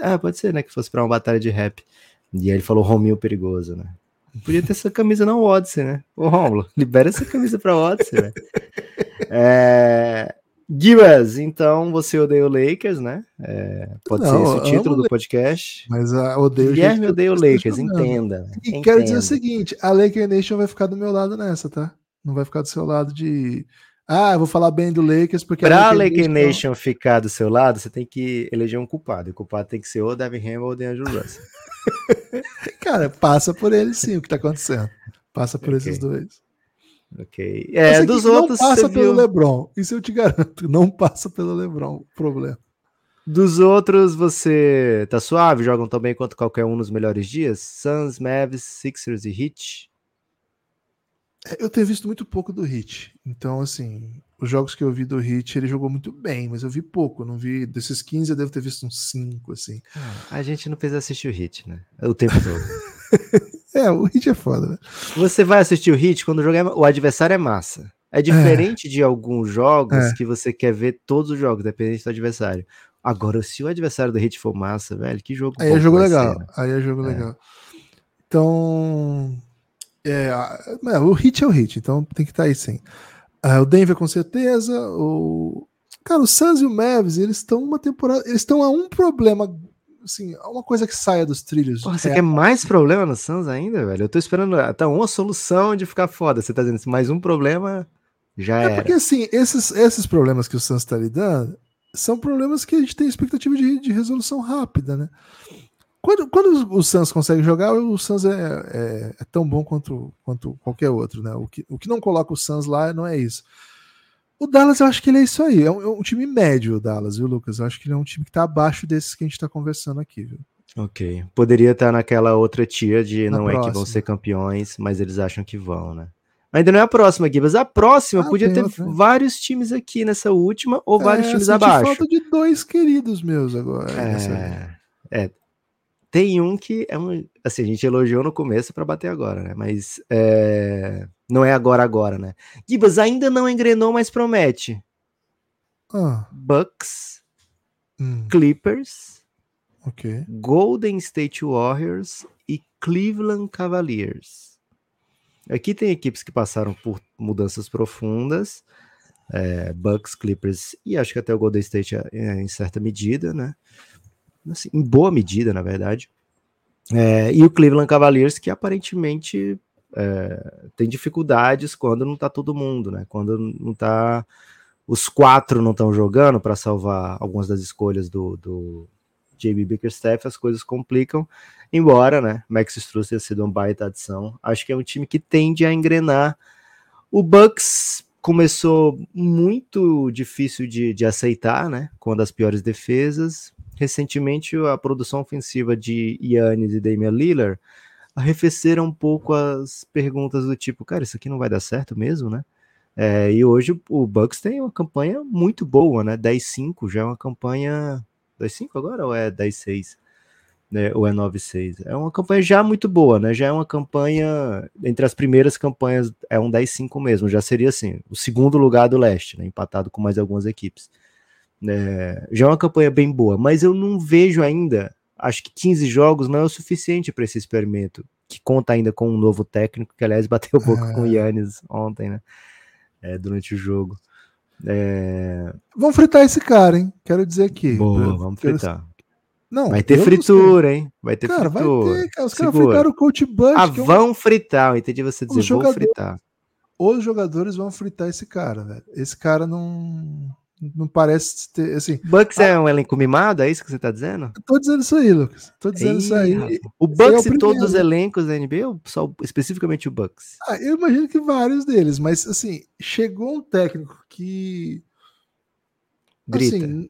Ah, pode ser, né? Que fosse para uma batalha de rap. E aí ele falou Rominho Perigoso, né? Podia ter essa camisa na Odyssey, né? Ô, Romulo, [laughs] libera essa camisa pra Odyssey, né? [laughs] É... Gibas, então você odeia o Lakers, né? É, pode não, ser esse o título do podcast. Mas a odeio Guilherme odeia o Lakers, entenda. E entenda. quero dizer o seguinte: a Lakers Nation vai ficar do meu lado nessa, tá? Não vai ficar do seu lado de. Ah, eu vou falar bem do Lakers porque. Pra a Lakers Nation, Nation ficar do seu lado, você tem que eleger um culpado. E o culpado tem que ser o Devin Ham ou o DeAngelo Russell. [laughs] Cara, passa por ele sim o que tá acontecendo. Passa por okay. esses dois. Ok. É, dos outros. Não passa pelo viu... LeBron. Isso eu te garanto. Não passa pelo LeBron. O problema. Dos outros, você tá suave? Jogam tão bem quanto qualquer um nos melhores dias? Suns, Mavs, Sixers e Heat? É, eu tenho visto muito pouco do Heat. Então, assim, os jogos que eu vi do Hit, ele jogou muito bem, mas eu vi pouco, não vi. Desses 15, eu devo ter visto uns 5, assim. A gente não fez assistir o Hit, né? O tempo todo. [laughs] é, o Hit é foda, né? Você vai assistir o Hit quando o, jogo é, o adversário é massa. É diferente é. de alguns jogos é. que você quer ver todos os jogos, dependente do adversário. Agora, se o adversário do Hit for massa, velho, que jogo Aí é jogo legal. Ser, né? Aí é jogo é. legal. Então. É, é, o hit é o hit, então tem que estar tá aí sim. Uh, o Denver com certeza. O... Cara, o Suns e o Mavs, eles estão uma temporada. Eles estão a um problema. Assim, uma coisa que saia dos trilhos. Porra, você é... quer mais problema no Suns ainda, velho? Eu tô esperando até uma solução de ficar foda. Você tá dizendo mais um problema, já é. É porque assim, esses, esses problemas que o Suns tá lidando são problemas que a gente tem expectativa de, de resolução rápida, né? Quando, quando o Suns consegue jogar, o Suns é, é, é, tão bom quanto, quanto qualquer outro, né? O que, o que não coloca o Suns lá não é isso. O Dallas, eu acho que ele é isso aí. É um, é um time médio, o Dallas, viu, Lucas? Eu acho que ele é um time que tá abaixo desses que a gente tá conversando aqui, viu? Ok. Poderia estar tá naquela outra tia de Na não próxima. é que vão ser campeões, mas eles acham que vão, né? Ainda não é a próxima, Gibas. A próxima ah, podia ter outra. vários times aqui nessa última ou é, vários times abaixo. falta de dois queridos meus agora. É, é, tem um que é um. Assim, a gente elogiou no começo para bater agora, né? Mas é, não é agora, agora, né? Gibas ainda não engrenou, mas promete. Ah. Bucks, hum. Clippers, okay. Golden State Warriors e Cleveland Cavaliers. Aqui tem equipes que passaram por mudanças profundas. É, Bucks, Clippers e acho que até o Golden State é, em certa medida, né? Assim, em boa medida, na verdade. É, e o Cleveland Cavaliers, que aparentemente é, tem dificuldades quando não tá todo mundo, né? Quando não tá. Os quatro não estão jogando para salvar algumas das escolhas do, do JB Bickerstaff, as coisas complicam. Embora, né? Max Struz tenha sido uma baita adição. Acho que é um time que tende a engrenar. O Bucks começou muito difícil de, de aceitar, né? Com uma das piores defesas. Recentemente, a produção ofensiva de Yannis e Damian Lillard arrefeceram um pouco as perguntas do tipo, cara, isso aqui não vai dar certo mesmo, né? É, e hoje o Bucks tem uma campanha muito boa, né? 10-5 já é uma campanha. 10-5 agora ou é 10-6? Né, ou é 9-6? É uma campanha já muito boa, né? Já é uma campanha. Entre as primeiras campanhas, é um 10-5 mesmo. Já seria assim, o segundo lugar do leste, né? Empatado com mais algumas equipes. É, já é uma campanha bem boa, mas eu não vejo ainda. Acho que 15 jogos não é o suficiente para esse experimento, que conta ainda com um novo técnico, que aliás bateu boca é. com o Yannis ontem, né? é, durante o jogo. É... Vamos fritar esse cara, hein? Quero dizer aqui. Boa, vamos fritar. Não, vai ter fritura, hein? Vai ter cara, fritura. Vai ter, cara. Os caras fritaram o Coach Bud. Ah, é um... vão fritar, eu entendi você dizer, vão fritar. Os jogadores vão fritar esse cara, velho. Esse cara não não parece ter, assim... Bucks é um elenco mimado, é isso que você tá dizendo? tô dizendo isso aí, Lucas. Tô dizendo isso aí. O Bucks é e todos os elencos da NBA ou só especificamente o Bucks? Ah, eu imagino que vários deles, mas assim, chegou um técnico que... Grita. Assim,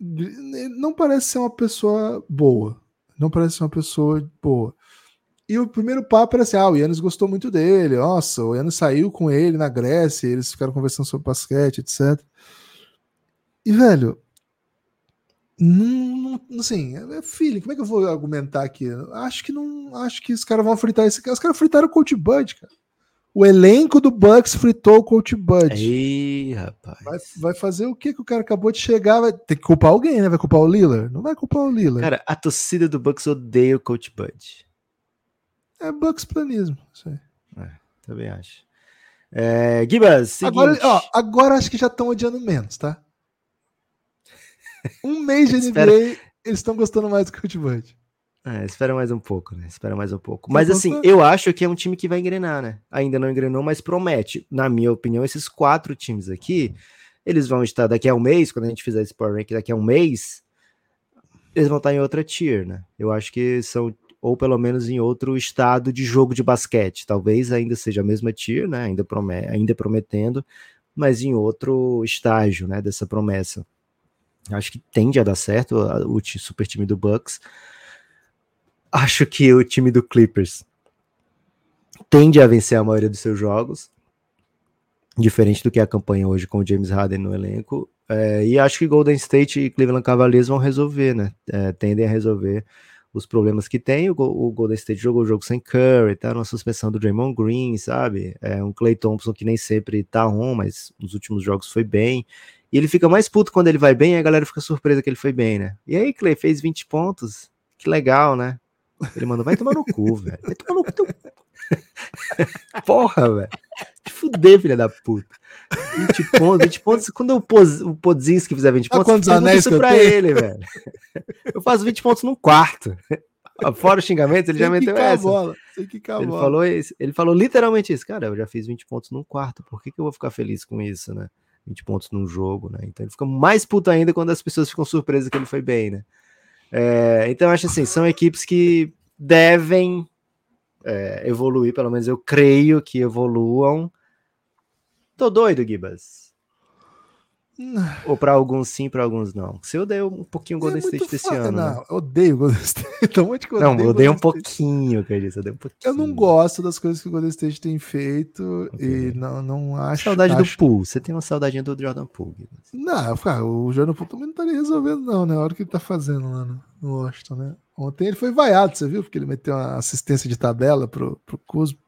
não parece ser uma pessoa boa. Não parece ser uma pessoa boa. E o primeiro papo era assim: ah, o Yannis gostou muito dele. Nossa, o Yannis saiu com ele na Grécia, eles ficaram conversando sobre basquete, etc. E, velho, não, não, assim, é filho, como é que eu vou argumentar aqui? Acho que não, acho que os caras vão fritar esse cara. Os caras fritaram o Coach Bud, cara. O elenco do Bucks fritou o Coach Bud. Ih, rapaz. Vai, vai, fazer o que que o cara acabou de chegar? Vai ter que culpar alguém, né? Vai culpar o Lillard? Não vai culpar o Lillard. Cara, a torcida do Bucks odeia o Coach Bud. É Bucks planismo, isso aí. É, também acho. É, Gibas, agora, ó, agora acho que já estão odiando menos, tá? Um mês de NBA, [laughs] espera... eles estão gostando mais do Coach Bud. É, espera mais um pouco, né? Espera mais um pouco. Mas assim, eu acho que é um time que vai engrenar, né? Ainda não engrenou, mas promete. Na minha opinião, esses quatro times aqui, eles vão estar daqui a um mês, quando a gente fizer esse Power Rank daqui a um mês, eles vão estar em outra tier, né? Eu acho que são, ou pelo menos em outro estado de jogo de basquete. Talvez ainda seja a mesma tier, né? Ainda, promet, ainda prometendo, mas em outro estágio, né? Dessa promessa. Acho que tende a dar certo o super time do Bucks. Acho que o time do Clippers tende a vencer a maioria dos seus jogos, diferente do que é a campanha hoje com o James Harden no elenco. É, e acho que Golden State e Cleveland Cavaliers vão resolver, né? É, tendem a resolver os problemas que tem. O, o, Golden State jogou o jogo sem Curry, tá numa suspensão do Draymond Green, sabe? É um Clay Thompson que nem sempre tá on, mas nos últimos jogos foi bem. E ele fica mais puto quando ele vai bem, e a galera fica surpresa que ele foi bem, né? E aí, Clay, fez 20 pontos. Que legal, né? Ele mandou, vai tomar no cu, [laughs] velho. Vai tomar no cu. [laughs] Porra, velho. Te fuder, filha da puta. 20 pontos, 20 pontos. Quando o, Poz, o Podzinski fizer 20 pontos, quantos anéis isso pra ele, velho. Eu faço 20 pontos num quarto. Fora o xingamento, ele Sem já meteu essa. Bola. Ele, falou isso, ele falou literalmente isso. Cara, eu já fiz 20 pontos num quarto. Por que, que eu vou ficar feliz com isso, né? 20 pontos num jogo, né? Então ele fica mais puto ainda quando as pessoas ficam surpresas que ele foi bem, né? É, então eu acho assim, são equipes que devem é, evoluir, pelo menos eu creio que evoluam. Tô doido, Gibas. Ou para alguns sim, para alguns não. Você odeia um pouquinho o Golden é State desse ano. Não, né? eu odeio o Golden [laughs] State. Então, muito que eu não, eu odeio um pouquinho, que eu disse. Eu, odeio um pouquinho. eu não gosto das coisas que o Golden State tem feito okay. e não, não acho. Saudade acho... do Poole. Você tem uma saudadinha do Jordan Poole. Não, cara, o Jordan Poole também não estaria resolvendo, não, né? A hora que ele tá fazendo lá no, no Washington, né? Ontem ele foi vaiado, você viu? Porque ele meteu uma assistência de tabela pro, pro Cusmo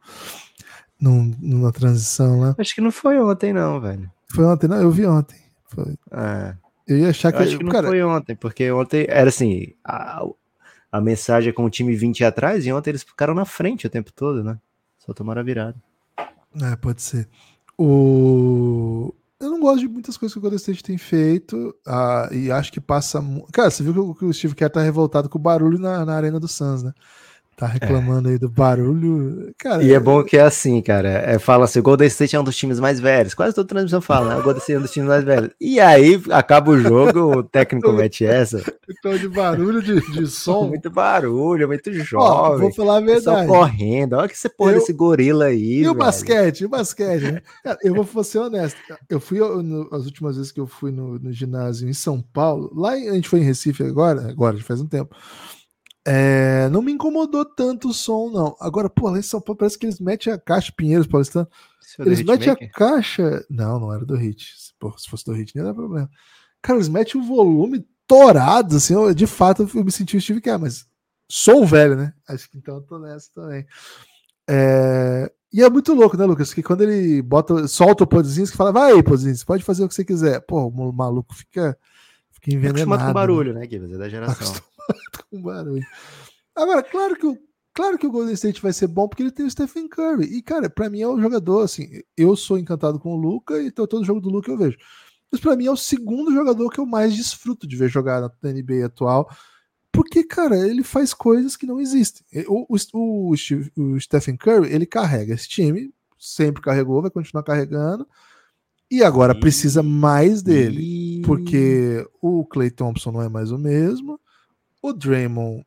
numa transição lá. Acho que não foi ontem, não, velho. Foi ontem, não? Eu vi ontem. Foi. É. Eu ia achar que. Eu acho que não cara... foi ontem, porque ontem era assim. A, a mensagem é com o time 20 atrás, e ontem eles ficaram na frente o tempo todo, né? Só tomaram a virada. É, pode ser. O... Eu não gosto de muitas coisas que o Golden State tem feito, ah, e acho que passa. Cara, você viu que o, Steve Kerr tá revoltado com o barulho na, na arena do Suns, né? Tá reclamando é. aí do barulho. Cara, e é bom que é assim, cara. É, fala assim: o Golden State é um dos times mais velhos. Quase toda transmissão fala, né? O Golden State é um dos times mais velhos. E aí acaba o jogo, o [laughs] técnico mete essa. Então, de barulho, de, de som. muito barulho, muito jovem. Ó, vou falar a verdade. correndo. Olha que você porra eu... desse gorila aí. E velho. o basquete? E o basquete, né? Cara, eu vou ser honesto. Eu fui, no, as últimas vezes que eu fui no, no ginásio em São Paulo, lá a gente foi em Recife agora, agora, já faz um tempo. É, não me incomodou tanto o som, não. Agora, pô, lá em São Paulo parece que eles metem a caixa Pinheiros Paulistano. Eles metem a caixa. Não, não era do Hit. Pô, se fosse do Hit, nem era problema. Cara, eles metem o volume torado, assim. Eu, de fato, eu me senti o Steve Kerr, mas sou velho, né? Acho que então eu tô nessa também. É... E é muito louco, né, Lucas? Que quando ele bota, solta o Podzinski, fala, vai aí, Podzinski, pode fazer o que você quiser. Pô, o maluco fica, fica envenenado. Acostumado com barulho, né, né Gibbs? É da geração. [laughs] com barulho. Agora, claro que, o, claro que o Golden State vai ser bom porque ele tem o Stephen Curry. E, cara, para mim é um jogador, assim, eu sou encantado com o Luca e então todo jogo do Luca eu vejo. Mas para mim é o segundo jogador que eu mais desfruto de ver jogar na NBA atual. Porque, cara, ele faz coisas que não existem. O, o, o, o Stephen Curry, ele carrega esse time, sempre carregou, vai continuar carregando. E agora precisa mais dele, porque o Clay Thompson não é mais o mesmo. O Draymond,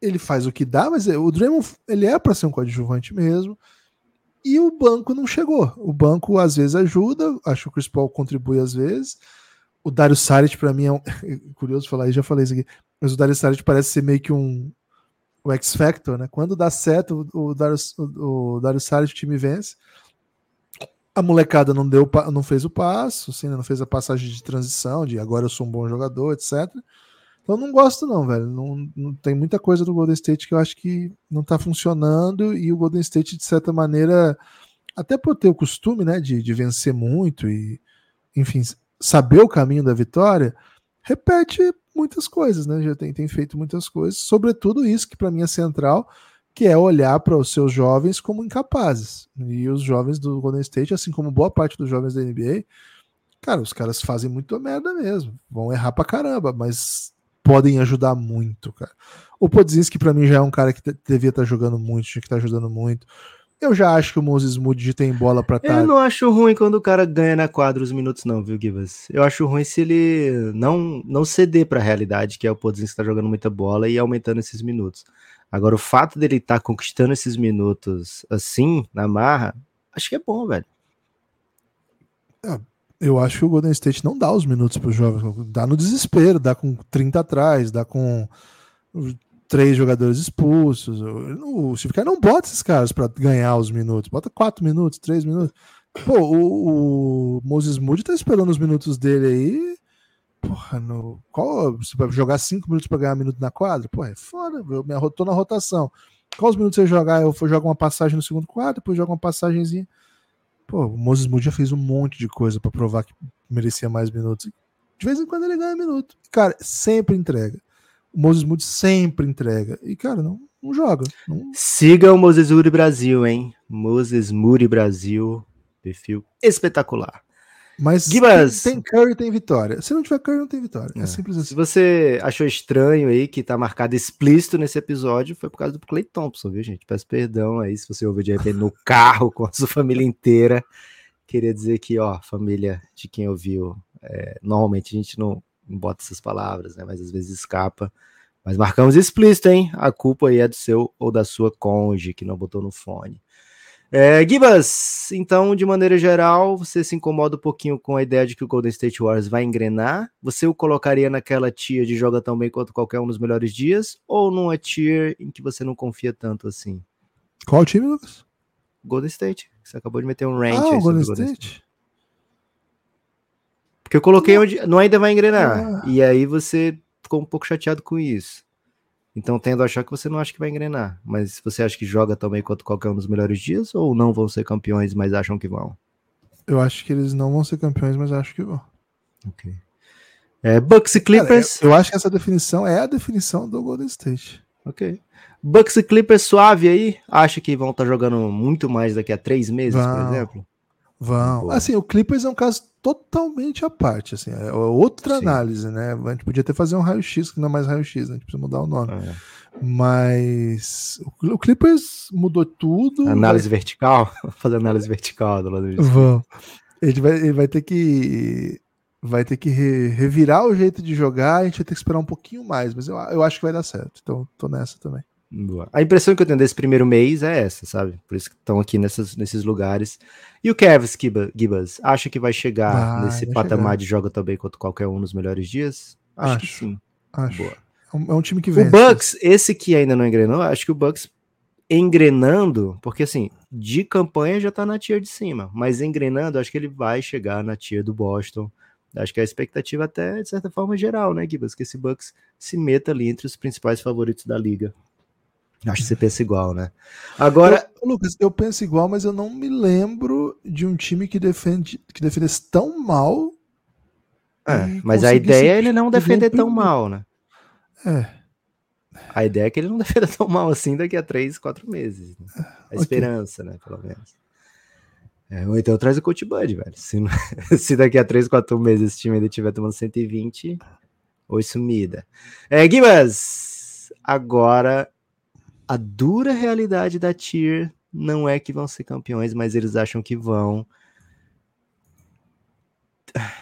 ele faz o que dá, mas o Draymond, ele é para ser um coadjuvante mesmo. E o banco não chegou. O banco às vezes ajuda, acho que o Chris Paul contribui às vezes. O Dario Saric para mim é um... [laughs] curioso falar, já falei isso aqui, mas o Dario Saric parece ser meio que um o X Factor, né? Quando dá certo, o Dario, o, o Dario Saric o time vence. A molecada não deu, não fez o passo, assim, né? não fez a passagem de transição, de agora eu sou um bom jogador, etc. Então não gosto não, velho. Não, não tem muita coisa do Golden State que eu acho que não tá funcionando e o Golden State de certa maneira, até por ter o costume, né, de, de vencer muito e, enfim, saber o caminho da vitória, repete muitas coisas, né? Já tem, tem feito muitas coisas, sobretudo isso que para mim é central, que é olhar para os seus jovens como incapazes. E os jovens do Golden State, assim como boa parte dos jovens da NBA, cara, os caras fazem muito merda mesmo. Vão errar pra caramba, mas podem ajudar muito, cara. O Podzinski, para mim, já é um cara que devia estar tá jogando muito, tinha que estar tá ajudando muito. Eu já acho que o Moses Moody tem bola para estar. Tá... Eu não acho ruim quando o cara ganha na quadra os minutos, não, viu, Givas? Eu acho ruim se ele não, não ceder para a realidade, que é o Podzinski estar tá jogando muita bola e aumentando esses minutos. Agora, o fato dele estar tá conquistando esses minutos assim, na marra, acho que é bom, velho. É, eu acho que o Golden State não dá os minutos para os jovens, dá no desespero, dá com 30 atrás, dá com três jogadores expulsos. O Steve Kerr não bota esses caras para ganhar os minutos, bota quatro minutos, três minutos. Pô, o, o Moses Moody tá esperando os minutos dele aí. Porra, no, qual, você vai jogar cinco minutos para ganhar um minuto na quadra? Pô, é foda, eu me tô na rotação. Quais minutos você jogar? Eu jogo uma passagem no segundo quadro, depois jogo uma passagemzinha. Pô, o Moses Moody fez um monte de coisa para provar que merecia mais minutos. De vez em quando ele ganha minuto. Cara, sempre entrega. O Moses Moody sempre entrega. E, cara, não, não joga. Não... Siga o Moses Moody Brasil, hein? Moses Moody Brasil. Perfil espetacular. Mas Gibas, tem Curry tem vitória. Se não tiver Curry, não tem vitória. É, é, simples assim. Se você achou estranho aí que tá marcado explícito nesse episódio, foi por causa do Clay Thompson, viu, gente? Peço perdão aí se você ouviu de repente no [laughs] carro com a sua família inteira. Queria dizer que, ó, família de quem ouviu, é, normalmente a gente não, não bota essas palavras, né? Mas às vezes escapa. Mas marcamos explícito, hein? A culpa aí é do seu ou da sua conge que não botou no fone. É, Gibas, então, de maneira geral, você se incomoda um pouquinho com a ideia de que o Golden State Warriors vai engrenar? Você o colocaria naquela tier de joga tão bem quanto qualquer um dos melhores dias? Ou numa tier em que você não confia tanto assim? Qual time, Lucas? Golden State. Você acabou de meter um range ah, aí Golden, Golden State. State. Porque eu coloquei não. onde não ainda vai engrenar. Ah. E aí você ficou um pouco chateado com isso. Então tendo a achar que você não acha que vai engrenar. Mas você acha que joga também quanto qualquer um dos melhores dias? Ou não vão ser campeões, mas acham que vão? Eu acho que eles não vão ser campeões, mas acho que vão. Ok. É, Bucks e Clippers. Cara, eu, eu, acho que essa definição é a definição do Golden State. Ok. Bucks e Clippers suave aí? Acha que vão estar tá jogando muito mais daqui a três meses, vão, por exemplo? Vão. Assim, o Clippers é um caso totalmente à parte, assim, é outra Sim. análise, né? A gente podia até fazer um raio-x, que não é mais raio-x, né? a gente precisa mudar o nome. É. Mas o Clippers mudou tudo. Análise vai... vertical? [laughs] Fazer análise vertical do lado Vamos. Ele vai, ele vai ter que vai ter que re, revirar o jeito de jogar, a gente vai ter que esperar um pouquinho mais, mas eu, eu acho que vai dar certo. Então, tô nessa também. Boa. A impressão que eu tenho desse primeiro mês é essa, sabe? Por isso que estão aqui nessas, nesses lugares. E o Kevs Gibas, acha que vai chegar nesse patamar chegar. de jogo também quanto qualquer um nos melhores dias? Acho, acho que sim. Acho. Boa. É um, é um time que vem. O Bucks, esse que ainda não engrenou, acho que o Bucks engrenando, porque assim, de campanha já tá na tier de cima, mas engrenando, acho que ele vai chegar na tier do Boston. Acho que a expectativa até, de certa forma, geral, né, Gibas? Que esse Bucks se meta ali entre os principais favoritos da liga. Acho que você pensa igual, né? Agora. Eu, Lucas, eu penso igual, mas eu não me lembro de um time que defende que defendesse tão mal. É, mas a ideia é ele não defender tão mal, né? É. A ideia é que ele não [laughs] defenda tão mal assim daqui a três, quatro meses. Né? A okay. esperança, né? Pelo menos. É, ou então traz o Coach Bud, velho. Se, [laughs] se daqui a três, quatro meses esse time ainda estiver tomando 120, oi sumida. É, Gibas, agora a dura realidade da Tier não é que vão ser campeões, mas eles acham que vão.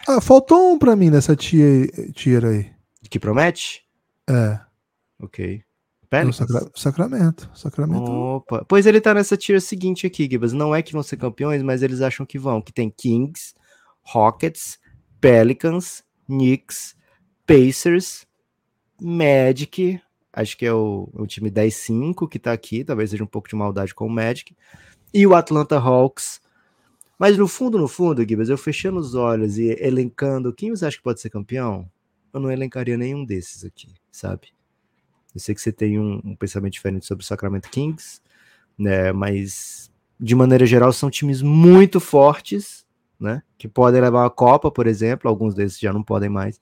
Ah, faltou um pra mim nessa tier, tier aí. Que promete? É. Ok. Sacra Sacramento. Sacramento. Opa. Pois ele tá nessa tier seguinte aqui, Gibas. Não é que vão ser campeões, mas eles acham que vão. Que tem Kings, Rockets, Pelicans, Knicks, Pacers, Magic. Acho que é o, o time 10-5 que tá aqui. Talvez seja um pouco de maldade com o Magic. E o Atlanta Hawks. Mas no fundo, no fundo, Gibas, eu fechando os olhos e elencando quem você acha que pode ser campeão, eu não elencaria nenhum desses aqui, sabe? Eu sei que você tem um, um pensamento diferente sobre o Sacramento Kings, né? Mas de maneira geral são times muito fortes, né? Que podem levar uma Copa, por exemplo. Alguns desses já não podem mais,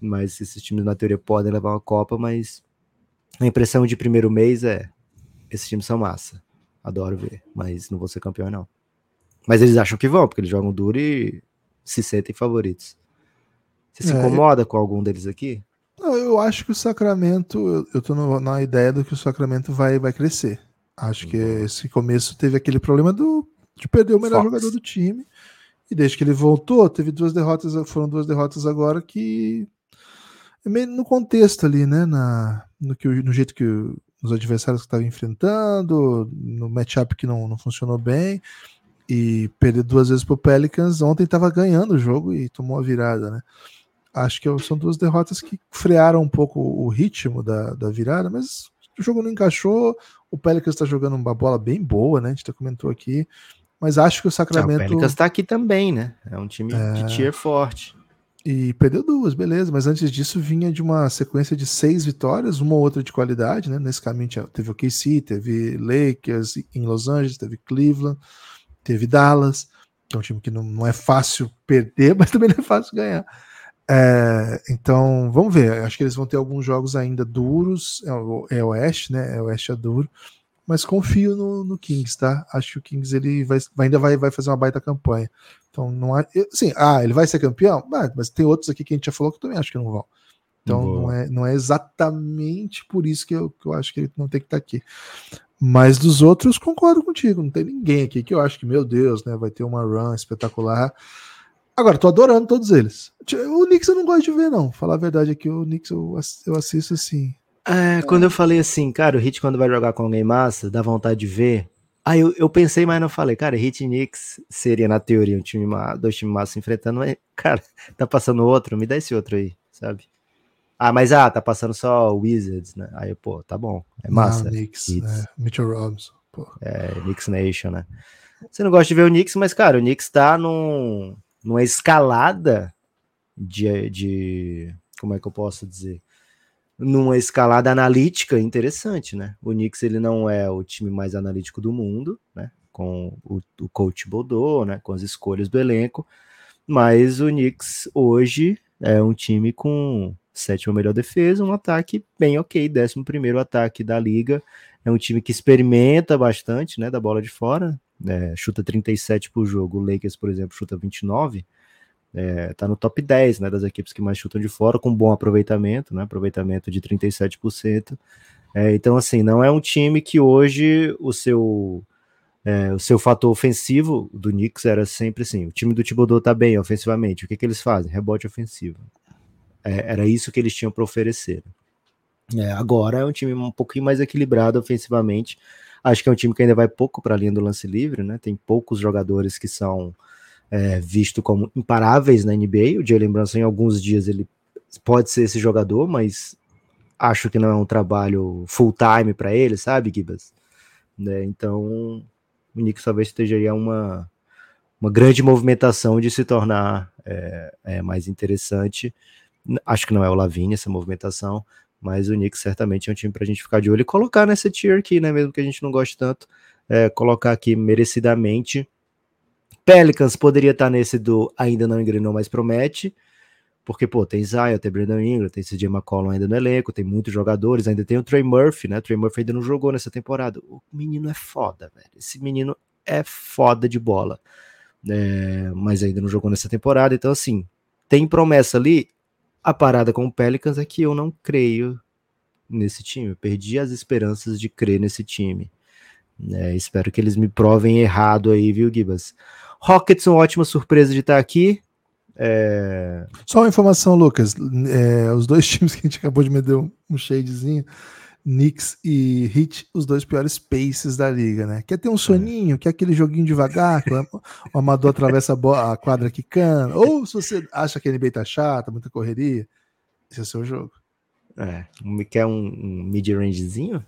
mas esses times na teoria podem levar uma Copa. Mas a impressão de primeiro mês é esses times são massa. Adoro ver, mas não vou ser campeão não. Mas eles acham que vão, porque eles jogam duro e se sentem favoritos. Você se é, incomoda eu... com algum deles aqui? Não, eu acho que o Sacramento, eu, eu tô no, na ideia do que o Sacramento vai, vai crescer. Acho que uhum. esse começo teve aquele problema do, de perder o melhor Fox. jogador do time. E desde que ele voltou, teve duas derrotas, foram duas derrotas agora que é meio no contexto ali, né? Na, no, que, no jeito que os adversários que estavam enfrentando, no matchup que não, não funcionou bem, e perder duas vezes pro Pelicans. Ontem estava ganhando o jogo e tomou a virada, né? acho que são duas derrotas que frearam um pouco o ritmo da, da virada, mas o jogo não encaixou. O Pelicans está jogando uma bola bem boa, né? A gente comentou aqui. Mas acho que o Sacramento. É, o Pelicans está aqui também, né? É um time é... de tier forte. E perdeu duas, beleza, mas antes disso vinha de uma sequência de seis vitórias, uma ou outra de qualidade, né? Nesse caminho teve o KC, teve Lakers em Los Angeles, teve Cleveland, teve Dallas, que é um time que não, não é fácil perder, [laughs] mas também não é fácil ganhar. É, então, vamos ver. Acho que eles vão ter alguns jogos ainda duros. É é Oeste, né? É Oeste é duro. Mas confio no, no, Kings, tá? Acho que o Kings ele vai, ainda vai, vai fazer uma baita campanha. Então, não há. Sim, ah, ele vai ser campeão? Ah, mas tem outros aqui que a gente já falou que eu também acho que não vão. Então, não é, não é exatamente por isso que eu, que eu acho que ele não tem que estar tá aqui. Mas dos outros, concordo contigo. Não tem ninguém aqui que eu acho que, meu Deus, né? Vai ter uma run espetacular. Agora, tô adorando todos eles. O Knicks eu não gosto de ver, não. Falar a verdade aqui, o Knicks eu, eu assisto assim. É, quando eu falei assim, cara, o Hit quando vai jogar com alguém massa, dá vontade de ver. Aí eu, eu pensei, mas não falei, cara, Hit e Knicks seria, na teoria, um time dois times massa enfrentando, mas, [laughs] cara, tá passando outro, me dá esse outro aí, sabe? Ah, mas ah, tá passando só Wizards, né? Aí, pô, tá bom, é massa. Não, Knicks, é, Mitchell Robinson, pô. É, Knicks Nation, né? Você não gosta de ver o Knicks, mas, cara, o Knicks tá num numa escalada de, de. Como é que eu posso dizer? Numa escalada analítica interessante, né? O Knicks ele não é o time mais analítico do mundo, né? Com o, o coach Bodô, né? Com as escolhas do elenco, mas o Knicks hoje é um time com sétima melhor defesa, um ataque bem ok, décimo primeiro ataque da liga. É um time que experimenta bastante, né, da bola de fora, é, chuta 37 por jogo, o Lakers, por exemplo, chuta 29, é, tá no top 10 né, das equipes que mais chutam de fora, com bom aproveitamento, né, aproveitamento de 37%. É, então, assim, não é um time que hoje o seu é, o seu fator ofensivo do Knicks era sempre assim: o time do Thibodeau tá bem ofensivamente, o que, que eles fazem? Rebote ofensivo. É, era isso que eles tinham para oferecer. É, agora é um time um pouquinho mais equilibrado ofensivamente. Acho que é um time que ainda vai pouco para a linha do lance livre, né? Tem poucos jogadores que são é, vistos como imparáveis na NBA. O Jalen Brunson, em alguns dias, ele pode ser esse jogador, mas acho que não é um trabalho full time para ele, sabe, Gibas? Né? Então, o Knicks talvez esteja uma, uma grande movimentação de se tornar é, é, mais interessante. Acho que não é o Lavigne essa movimentação, mas o Knicks certamente é um time para a gente ficar de olho e colocar nessa tier aqui, né? Mesmo que a gente não goste tanto, é, colocar aqui merecidamente. Pelicans poderia estar nesse do ainda não engrenou, mas promete. Porque, pô, tem Zion, tem Brandon Ingram, tem CJ McCollum ainda no elenco, tem muitos jogadores, ainda tem o Trey Murphy, né? O Trey Murphy ainda não jogou nessa temporada. O menino é foda, velho. Esse menino é foda de bola. É, mas ainda não jogou nessa temporada, então assim, tem promessa ali. A parada com o Pelicans é que eu não creio nesse time. Eu perdi as esperanças de crer nesse time. É, espero que eles me provem errado aí, viu, Gibas? Rockets, uma ótima surpresa de estar aqui. É... Só uma informação, Lucas. É, os dois [laughs] times que a gente acabou de me dar um, um shadezinho, Knicks e Heat, os dois piores paces da liga, né? Quer ter um soninho, quer aquele joguinho devagar, que o amador atravessa a, a quadra quicando, ou se você acha que a NBA tá chata, muita correria, esse é o seu jogo. É, quer um, um mid-rangezinho?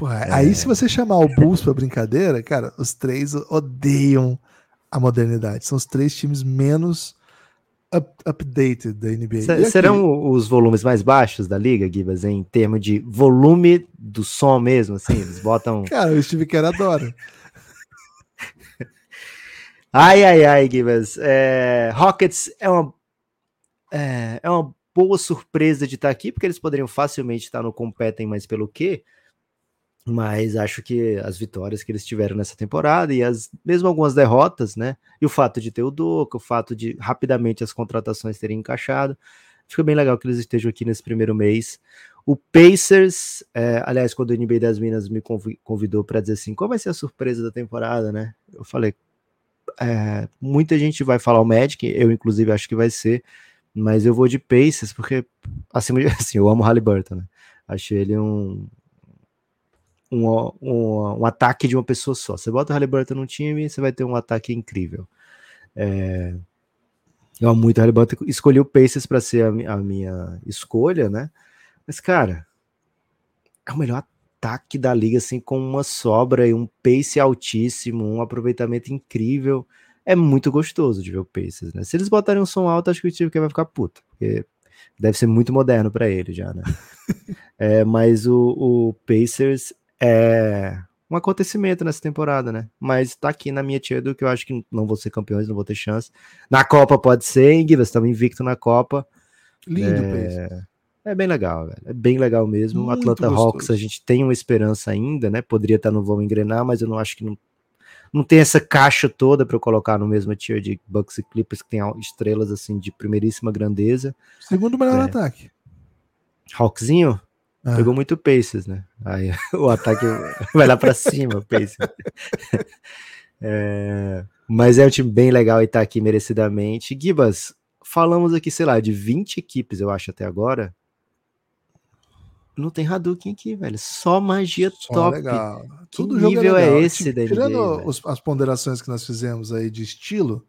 É. Aí se você chamar o Bulls pra brincadeira, cara, os três odeiam a modernidade. São os três times menos up, updated da NBA. serão os volumes mais baixos da liga, Gibas, em termos de volume do som mesmo, assim? Eles botam. [laughs] Cara, o Steve Kerr adora. [laughs] ai, ai, ai, Gibas. É, Rockets é uma, é, é uma boa surpresa de estar aqui, porque eles poderiam facilmente estar no competem, mas pelo quê? Mas acho que as vitórias que eles tiveram nessa temporada e as mesmo algumas derrotas, né? E o fato de ter o Doca, o fato de rapidamente as contratações terem encaixado, fica bem legal que eles estejam aqui nesse primeiro mês. O Pacers, é, aliás, quando o NBA das Minas me convidou para dizer assim, qual vai ser a surpresa da temporada, né? Eu falei, é, muita gente vai falar o Magic, eu inclusive acho que vai ser, mas eu vou de Pacers porque acima de [laughs] assim, eu amo Halliburton, né? Achei ele um, um, um, um, ataque de uma pessoa só. Você bota o Halliburton no time, você vai ter um ataque incrível. É, eu amo muito o Halliburton. Escolhi o Pacers para ser a, a, minha escolha, né? Mas, cara, é o melhor ataque da liga, assim, com uma sobra e um pace altíssimo, um aproveitamento incrível. É muito gostoso de ver o Pacers, né? Se eles botarem um som alto, acho que o time vai ficar puto, porque deve ser muito moderno para ele já, né? [laughs] é, mas o, o Pacers é um acontecimento nessa temporada, né? Mas tá aqui na minha tia do que eu acho que não vou ser campeões, não vou ter chance. Na Copa pode ser, hein, Gui? Estamos invicto na Copa. Lindo, é... é bem legal, velho. É bem legal mesmo. Muito Atlanta gostoso. Hawks, a gente tem uma esperança ainda, né? Poderia estar no vão engrenar, mas eu não acho que não, não tem essa caixa toda para eu colocar no mesmo tier de Bucks e Clippers que tem estrelas assim de primeiríssima grandeza. Segundo melhor é. ataque. Hawkzinho? Ah. Pegou muito Pacers, né? Aí [laughs] o ataque vai lá para cima, Pacers. [laughs] é, mas é um time bem legal e tá aqui merecidamente. Gibas, falamos aqui, sei lá, de 20 equipes, eu acho, até agora. Não tem Hadouken aqui, velho. Só magia Só top. Legal. Que Tudo nível é, é, esse da NBA? Tirando os, as ponderações que nós fizemos aí de estilo,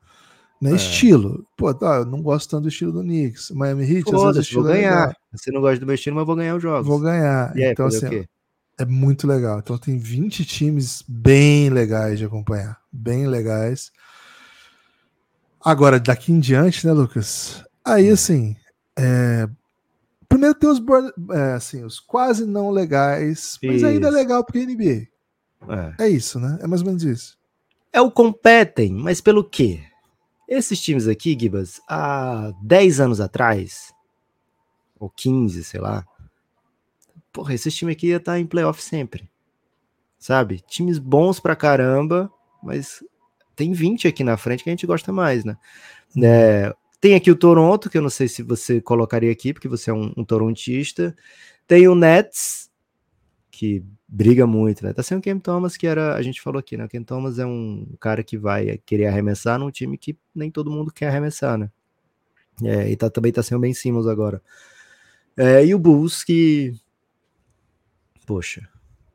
né? É. Estilo. Pô, tá, eu não gosto tanto do estilo do Knicks. Miami Heat, às vezes vou é ganhar. É Você não gosta do meu estilo, mas vou ganhar os jogos. Vou ganhar. E então, assim, é muito legal. Então tem 20 times bem legais de acompanhar. Bem legais. Agora, daqui em diante, né, Lucas? Aí, hum. assim, é... primeiro tem os, é, assim, os quase não legais, mas isso. ainda é legal porque é NBA. É. é isso, né? É mais ou menos isso. É o competem, mas pelo quê? Esses times aqui, Gibas, há 10 anos atrás, ou 15, sei lá, porra, esses times aqui ia estar tá em playoff sempre. Sabe? Times bons pra caramba, mas tem 20 aqui na frente que a gente gosta mais, né? É, tem aqui o Toronto, que eu não sei se você colocaria aqui, porque você é um, um torontista. Tem o Nets, que briga muito, né? Tá sem o Ken Thomas, que era, a gente falou aqui, né? O Ken Thomas é um cara que vai querer arremessar num time que nem todo mundo quer arremessar, né? É, e tá, também tá sem o Ben Simmons agora. É, e o Bulls que. Poxa,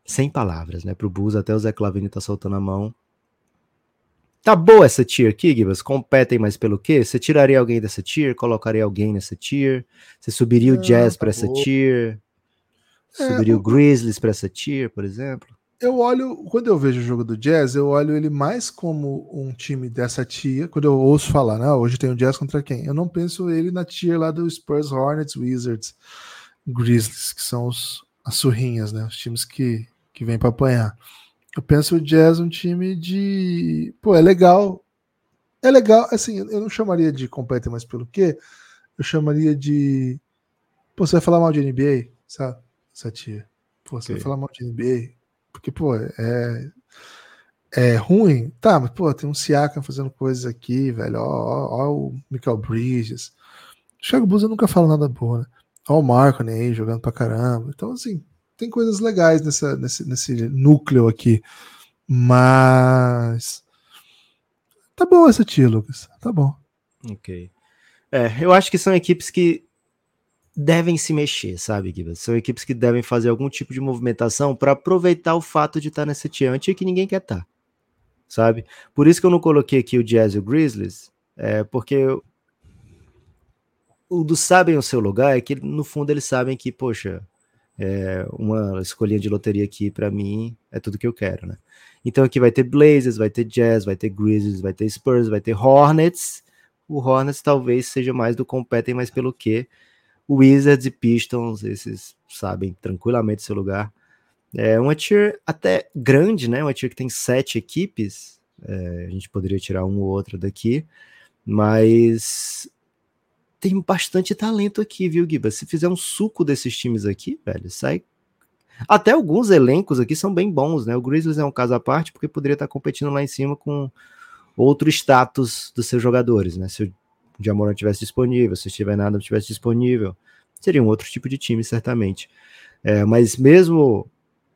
sem palavras, né? Pro Bulls, até o Zé Clavini tá soltando a mão. Tá boa essa tier aqui, Gibas? Competem mais pelo quê? Você tiraria alguém dessa tier? Colocaria alguém nessa tier? Você subiria o Jazz tá para essa tier? É, subiria o Grizzlies para essa tier, por exemplo? Eu olho, quando eu vejo o jogo do Jazz, eu olho ele mais como um time dessa tier. Quando eu ouço falar, né? Hoje tem o Jazz contra quem? Eu não penso ele na tier lá do Spurs, Hornets, Wizards, Grizzlies, que são os, as surrinhas, né? Os times que, que vêm para apanhar. Eu penso o Jazz um time de. Pô, é legal. É legal, assim, eu não chamaria de completo, mas pelo quê? Eu chamaria de. Pô, você vai falar mal de NBA, sabe? Essa tia. Pô, você okay. vai falar mal de NBA. Porque, pô, é. É ruim? Tá, mas, pô, tem um Siakam fazendo coisas aqui, velho. Ó, ó, ó o Michael Bridges. O Thiago Buza nunca fala nada boa, né? Ó o Marco aí jogando pra caramba. Então, assim, tem coisas legais nessa, nesse, nesse núcleo aqui. Mas. Tá bom essa tia, Lucas. Tá bom. Ok. É, eu acho que são equipes que devem se mexer, sabe, Gibas? São equipes que devem fazer algum tipo de movimentação para aproveitar o fato de estar nessa tia antiga que ninguém quer estar, tá, sabe? Por isso que eu não coloquei aqui o Jazz e o Grizzlies, é porque o do sabem o seu lugar é que no fundo eles sabem que, poxa, é, uma escolhinha de loteria aqui para mim é tudo que eu quero, né? Então aqui vai ter Blazers, vai ter Jazz, vai ter Grizzlies, vai ter Spurs, vai ter Hornets. O Hornets talvez seja mais do competem mais pelo que Wizards e Pistons, esses sabem tranquilamente seu lugar. É uma tier até grande, né? Uma tier que tem sete equipes. É, a gente poderia tirar um ou outro daqui, mas tem bastante talento aqui, viu, Giba? Se fizer um suco desses times aqui, velho, sai. Até alguns elencos aqui são bem bons, né? O Grizzlies é um caso à parte, porque poderia estar competindo lá em cima com outro status dos seus jogadores, né? Se o Jamoran tivesse disponível, se o Steven Adams tivesse disponível, seria um outro tipo de time, certamente. É, mas mesmo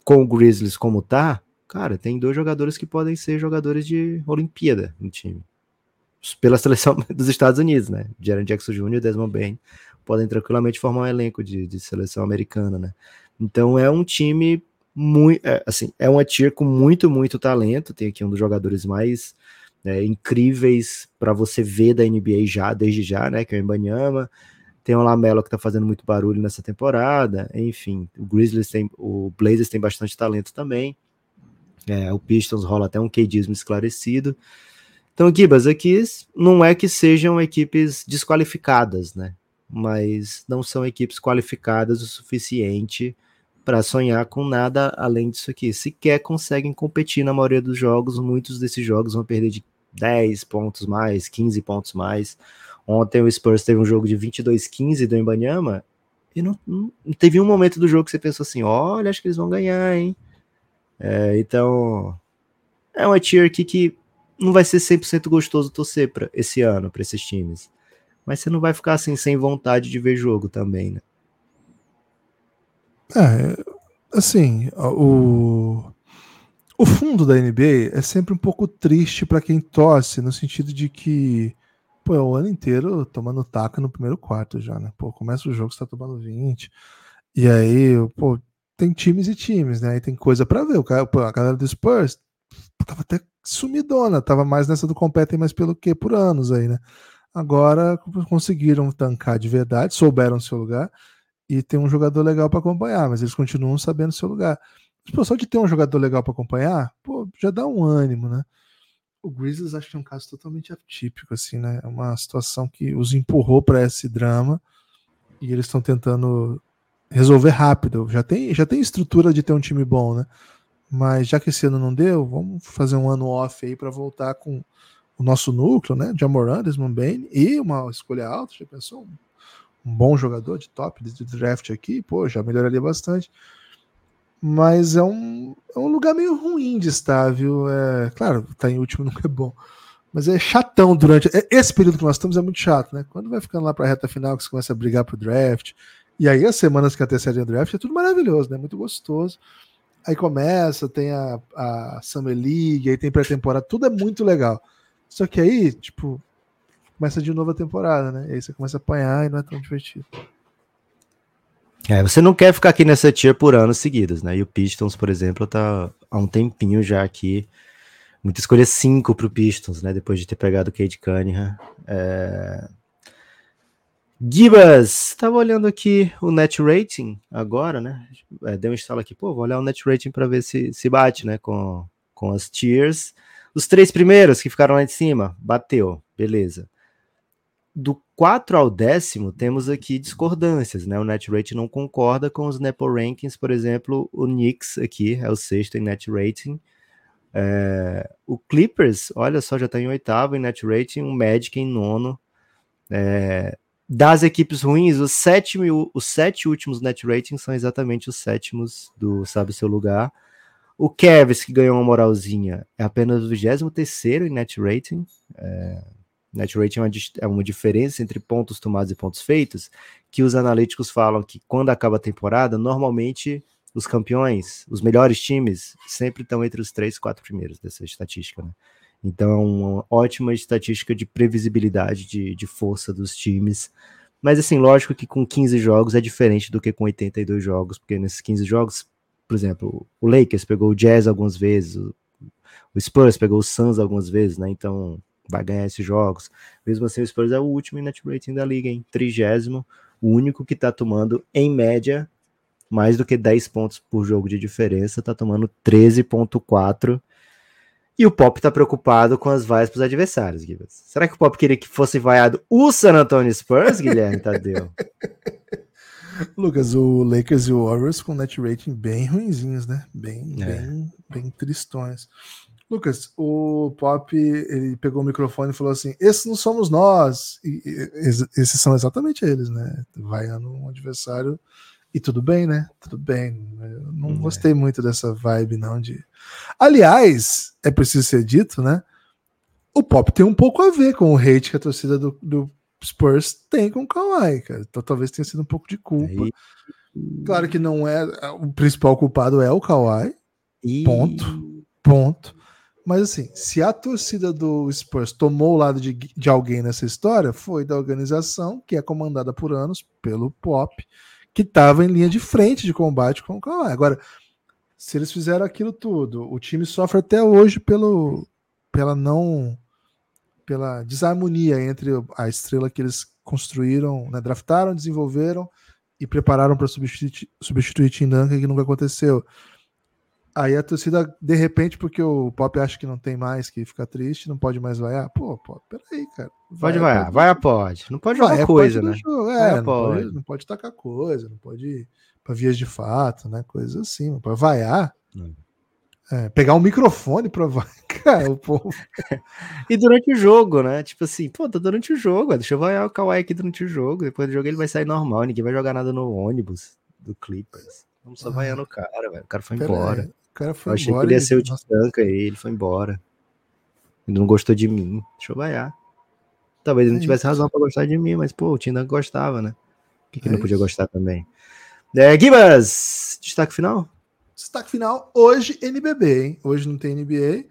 com o Grizzlies como tá, cara, tem dois jogadores que podem ser jogadores de Olimpíada no time pela seleção [laughs] dos Estados Unidos, né? Jaron Jackson Jr. e Desmond Bain podem tranquilamente formar um elenco de, de seleção americana, né? Então é um time muito, é, assim, é uma tier com muito, muito talento. Tem aqui um dos jogadores mais é, incríveis para você ver da NBA já, desde já, né? Que é o Embanyama. Tem o Lamelo que tá fazendo muito barulho nessa temporada. Enfim, o Grizzlies tem, o Blazers tem bastante talento também. É, o Pistons rola até um KDismo esclarecido. Então, Gibas, aqui não é que sejam equipes desqualificadas, né? Mas não são equipes qualificadas o suficiente para sonhar com nada além disso aqui. Sequer conseguem competir na maioria dos jogos, muitos desses jogos vão perder de 10 pontos mais, 15 pontos mais. Ontem o Spurs teve um jogo de 22-15 do Embanyama e não, não, teve um momento do jogo que você pensou assim: olha, acho que eles vão ganhar, hein? É, então, é uma tier aqui que não vai ser 100% gostoso torcer para esse ano para esses times. Mas você não vai ficar assim sem vontade de ver jogo também, né? É, assim, o o fundo da NBA é sempre um pouco triste para quem torce, no sentido de que pô, é o ano inteiro tomando taca no primeiro quarto já, né? Pô, começa o jogo, você tá tomando 20. E aí, pô, tem times e times, né? Aí tem coisa para ver. O cara, pô, a galera do Spurs tava até sumidona, tava mais nessa do competem mais pelo que por anos aí, né? Agora conseguiram tancar de verdade, souberam seu lugar e tem um jogador legal para acompanhar, mas eles continuam sabendo seu lugar. Pô, só de ter um jogador legal para acompanhar, pô, já dá um ânimo, né? O Grizzlies acho que é um caso totalmente atípico, assim, né? É uma situação que os empurrou para esse drama e eles estão tentando resolver rápido. Já tem, já tem estrutura de ter um time bom, né? Mas já que esse ano não deu, vamos fazer um ano off aí para voltar com o nosso núcleo, né? Jamoran, Desmond Bain e uma escolha alta. Já pensou? Um, um bom jogador de top de draft aqui, pô, já melhoraria bastante. Mas é um, é um lugar meio ruim de estar, viu? É, claro, tá em último [laughs] nunca é bom. Mas é chatão durante. É, esse período que nós estamos é muito chato, né? Quando vai ficando lá para a reta final, que você começa a brigar pro draft. E aí as semanas que antecedem o draft é tudo maravilhoso, né? Muito gostoso Aí começa, tem a, a Summer League, aí tem pré-temporada, tudo é muito legal. Só que aí, tipo, começa de novo a temporada, né? E aí você começa a apanhar e não é tão divertido. É, você não quer ficar aqui nessa tier por anos seguidos, né? E o Pistons, por exemplo, tá há um tempinho já aqui. Muita escolha 5 pro Pistons, né? Depois de ter pegado o Cade Cunningham. É... Gibas, tava olhando aqui o net rating agora, né? É, deu um instalo aqui, pô, vou olhar o net rating para ver se se bate, né? Com, com as tiers. Os três primeiros que ficaram lá em cima, bateu, beleza do 4 ao décimo, temos aqui discordâncias, né? O net rating não concorda com os Nepo Rankings, por exemplo, o Knicks aqui é o sexto em net rating. É, o Clippers, olha só, já está em oitavo em net rating, o Magic em nono. É, das equipes ruins, os, sétimo, os sete últimos net ratings são exatamente os sétimos do Sabe Seu Lugar. O Cavs, que ganhou uma moralzinha, é apenas o 23 terceiro em net rating. É, Net rating é uma, é uma diferença entre pontos tomados e pontos feitos, que os analíticos falam que quando acaba a temporada, normalmente os campeões, os melhores times, sempre estão entre os três, quatro primeiros dessa estatística. Né? Então é uma ótima estatística de previsibilidade de, de força dos times. Mas assim, lógico que com 15 jogos é diferente do que com 82 jogos, porque nesses 15 jogos, por exemplo, o Lakers pegou o Jazz algumas vezes, o Spurs pegou o Suns algumas vezes, né? Então vai ganhar esses jogos. Mesmo assim, o Spurs é o último em net rating da liga, em trigésimo, o único que está tomando, em média, mais do que 10 pontos por jogo de diferença, está tomando 13.4. E o Pop está preocupado com as vaias para os adversários, Guilherme. Será que o Pop queria que fosse vaiado o San Antonio Spurs, Guilherme Tadeu? [laughs] Lucas, o Lakers e o Warriors com net rating bem ruinzinhos, né? Bem, é. bem, bem tristões. Lucas, o Pop ele pegou o microfone e falou assim: esses não somos nós. E, e, esses são exatamente eles, né? Vai um adversário e tudo bem, né? Tudo bem. Eu não hum, gostei é. muito dessa vibe, não. De. Aliás, é preciso ser dito, né? O Pop tem um pouco a ver com o hate que a torcida do, do Spurs tem com o Kawhi, cara. Então talvez tenha sido um pouco de culpa. Aí... Claro que não é. O principal culpado é o Kawhi. E... Ponto. Ponto. Mas assim, se a torcida do Spurs tomou o lado de, de alguém nessa história, foi da organização, que é comandada por anos pelo Pop, que estava em linha de frente de combate com o Kawhi. Agora, se eles fizeram aquilo tudo, o time sofre até hoje pelo, pela não pela desarmonia entre a estrela que eles construíram, né, draftaram, desenvolveram e prepararam para substituir, substituir Tim Duncan, que nunca aconteceu. Aí a torcida, de repente, porque o Pop acha que não tem mais, que fica triste, não pode mais vaiar. Pô, pô, peraí, cara. Vai, pode vaiar, vai, pode. Não pode jogar coisa, né? Jogo. É, não pode. Pode, não pode tacar coisa, não pode ir pra vias de fato, né? Coisas assim. Pra vaiar. Hum. É, pegar um microfone pra vaiar [laughs] o povo. e durante o jogo, né? Tipo assim, pô, tá durante o jogo, deixa eu vaiar o Kawhi aqui durante o jogo. Depois do jogo ele vai sair normal, ninguém vai jogar nada no ônibus do Clippers. Vamos só ah. vaiando o cara, velho. O cara foi Pera embora. Aí cara foi eu achei embora. que ele ia ser o Titanca aí, ele foi embora. Ele não gostou de mim. Deixa eu vaiar. Talvez ele não é tivesse razão pra gostar de mim, mas, pô, o Titanca gostava, né? Por que, que é não podia isso. gostar também? É, Gibas, destaque final? Destaque final, hoje NBB, hein? Hoje não tem NBA,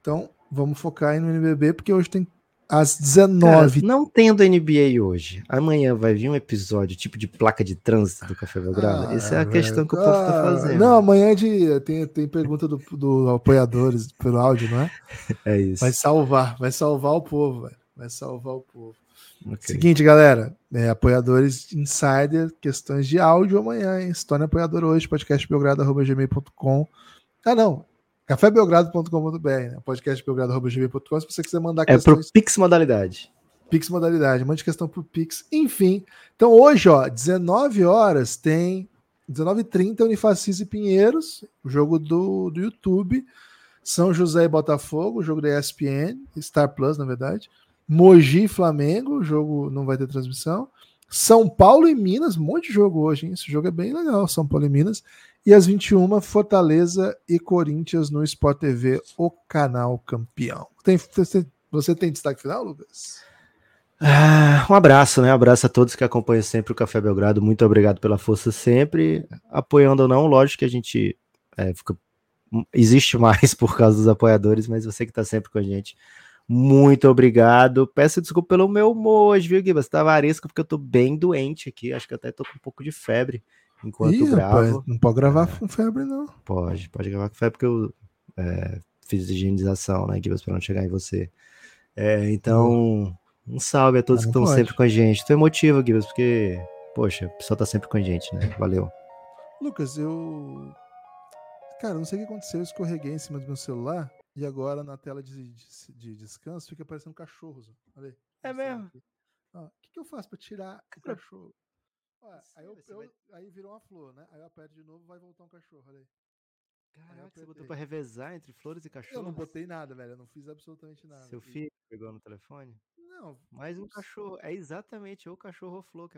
então vamos focar aí no NBB, porque hoje tem às 19. Cara, não tendo NBA hoje, amanhã vai vir um episódio tipo de placa de trânsito do Café Belgrado? Ah, Essa é a velho. questão que o povo tá ah, fazendo. Não, amanhã é de, tem, tem pergunta do, do apoiadores pelo áudio, não é? [laughs] É isso. Vai salvar, vai salvar o povo, velho. Vai salvar o povo. Okay. Seguinte, galera, é, apoiadores insider, questões de áudio amanhã, hein? Se torne apoiador hoje, podcastbelgrado.gmail.com. Ah, não, cafébelgrado.com.br, né? podcastbelgrado.gmail.com, se você quiser mandar é questões... É pro Pix modalidade. Pix modalidade, mande questão pro Pix. Enfim, então hoje, ó, 19 horas tem 19h30 Unifacis e Pinheiros, o jogo do, do YouTube. São José e Botafogo, o jogo da ESPN, Star Plus, na verdade. Mogi e Flamengo, o jogo não vai ter transmissão. São Paulo e Minas, um monte de jogo hoje, hein? Esse jogo é bem legal, São Paulo e Minas. E às 21, Fortaleza e Corinthians no Sport TV, o canal campeão. Tem, você, tem destaque final, Lucas? Ah, um abraço, né? Um abraço a todos que acompanham sempre o Café Belgrado. Muito obrigado pela força sempre. Apoiando ou não, lógico que a gente é, fica, existe mais [laughs] por causa dos apoiadores, mas você que está sempre com a gente, muito obrigado. Peço desculpa pelo meu humor hoje, viu? Você tava arisco porque eu tô bem doente aqui. Acho que até tô com um pouco de febre enquanto Ih, gravo. Rapaz, não pode gravar é, com febre, não. Pode, pode gravar com febre porque eu é, fiz higienização, né, Guiba, para não chegar em você. É, então, um salve a todos que estão sempre com a gente. Tô emotivo, Guiba, porque, poxa, o pessoal tá sempre com a gente, né? Valeu. Lucas, eu. Cara, não sei o que aconteceu, eu escorreguei em cima do meu celular e agora na tela de, de, de descanso fica aparecendo cachorros. Olha aí. É mesmo? O que, que eu faço para tirar o cachorro? Aí, eu, eu, vai... aí virou uma flor, né? Aí eu aperto de novo vai voltar um cachorro. Olha aí. Caraca, você botou pra revezar entre flores e cachorros? Eu não botei nada, velho. Eu não fiz absolutamente nada. Seu filho pegou no telefone? Não. Mais um cachorro. É exatamente o cachorro flor que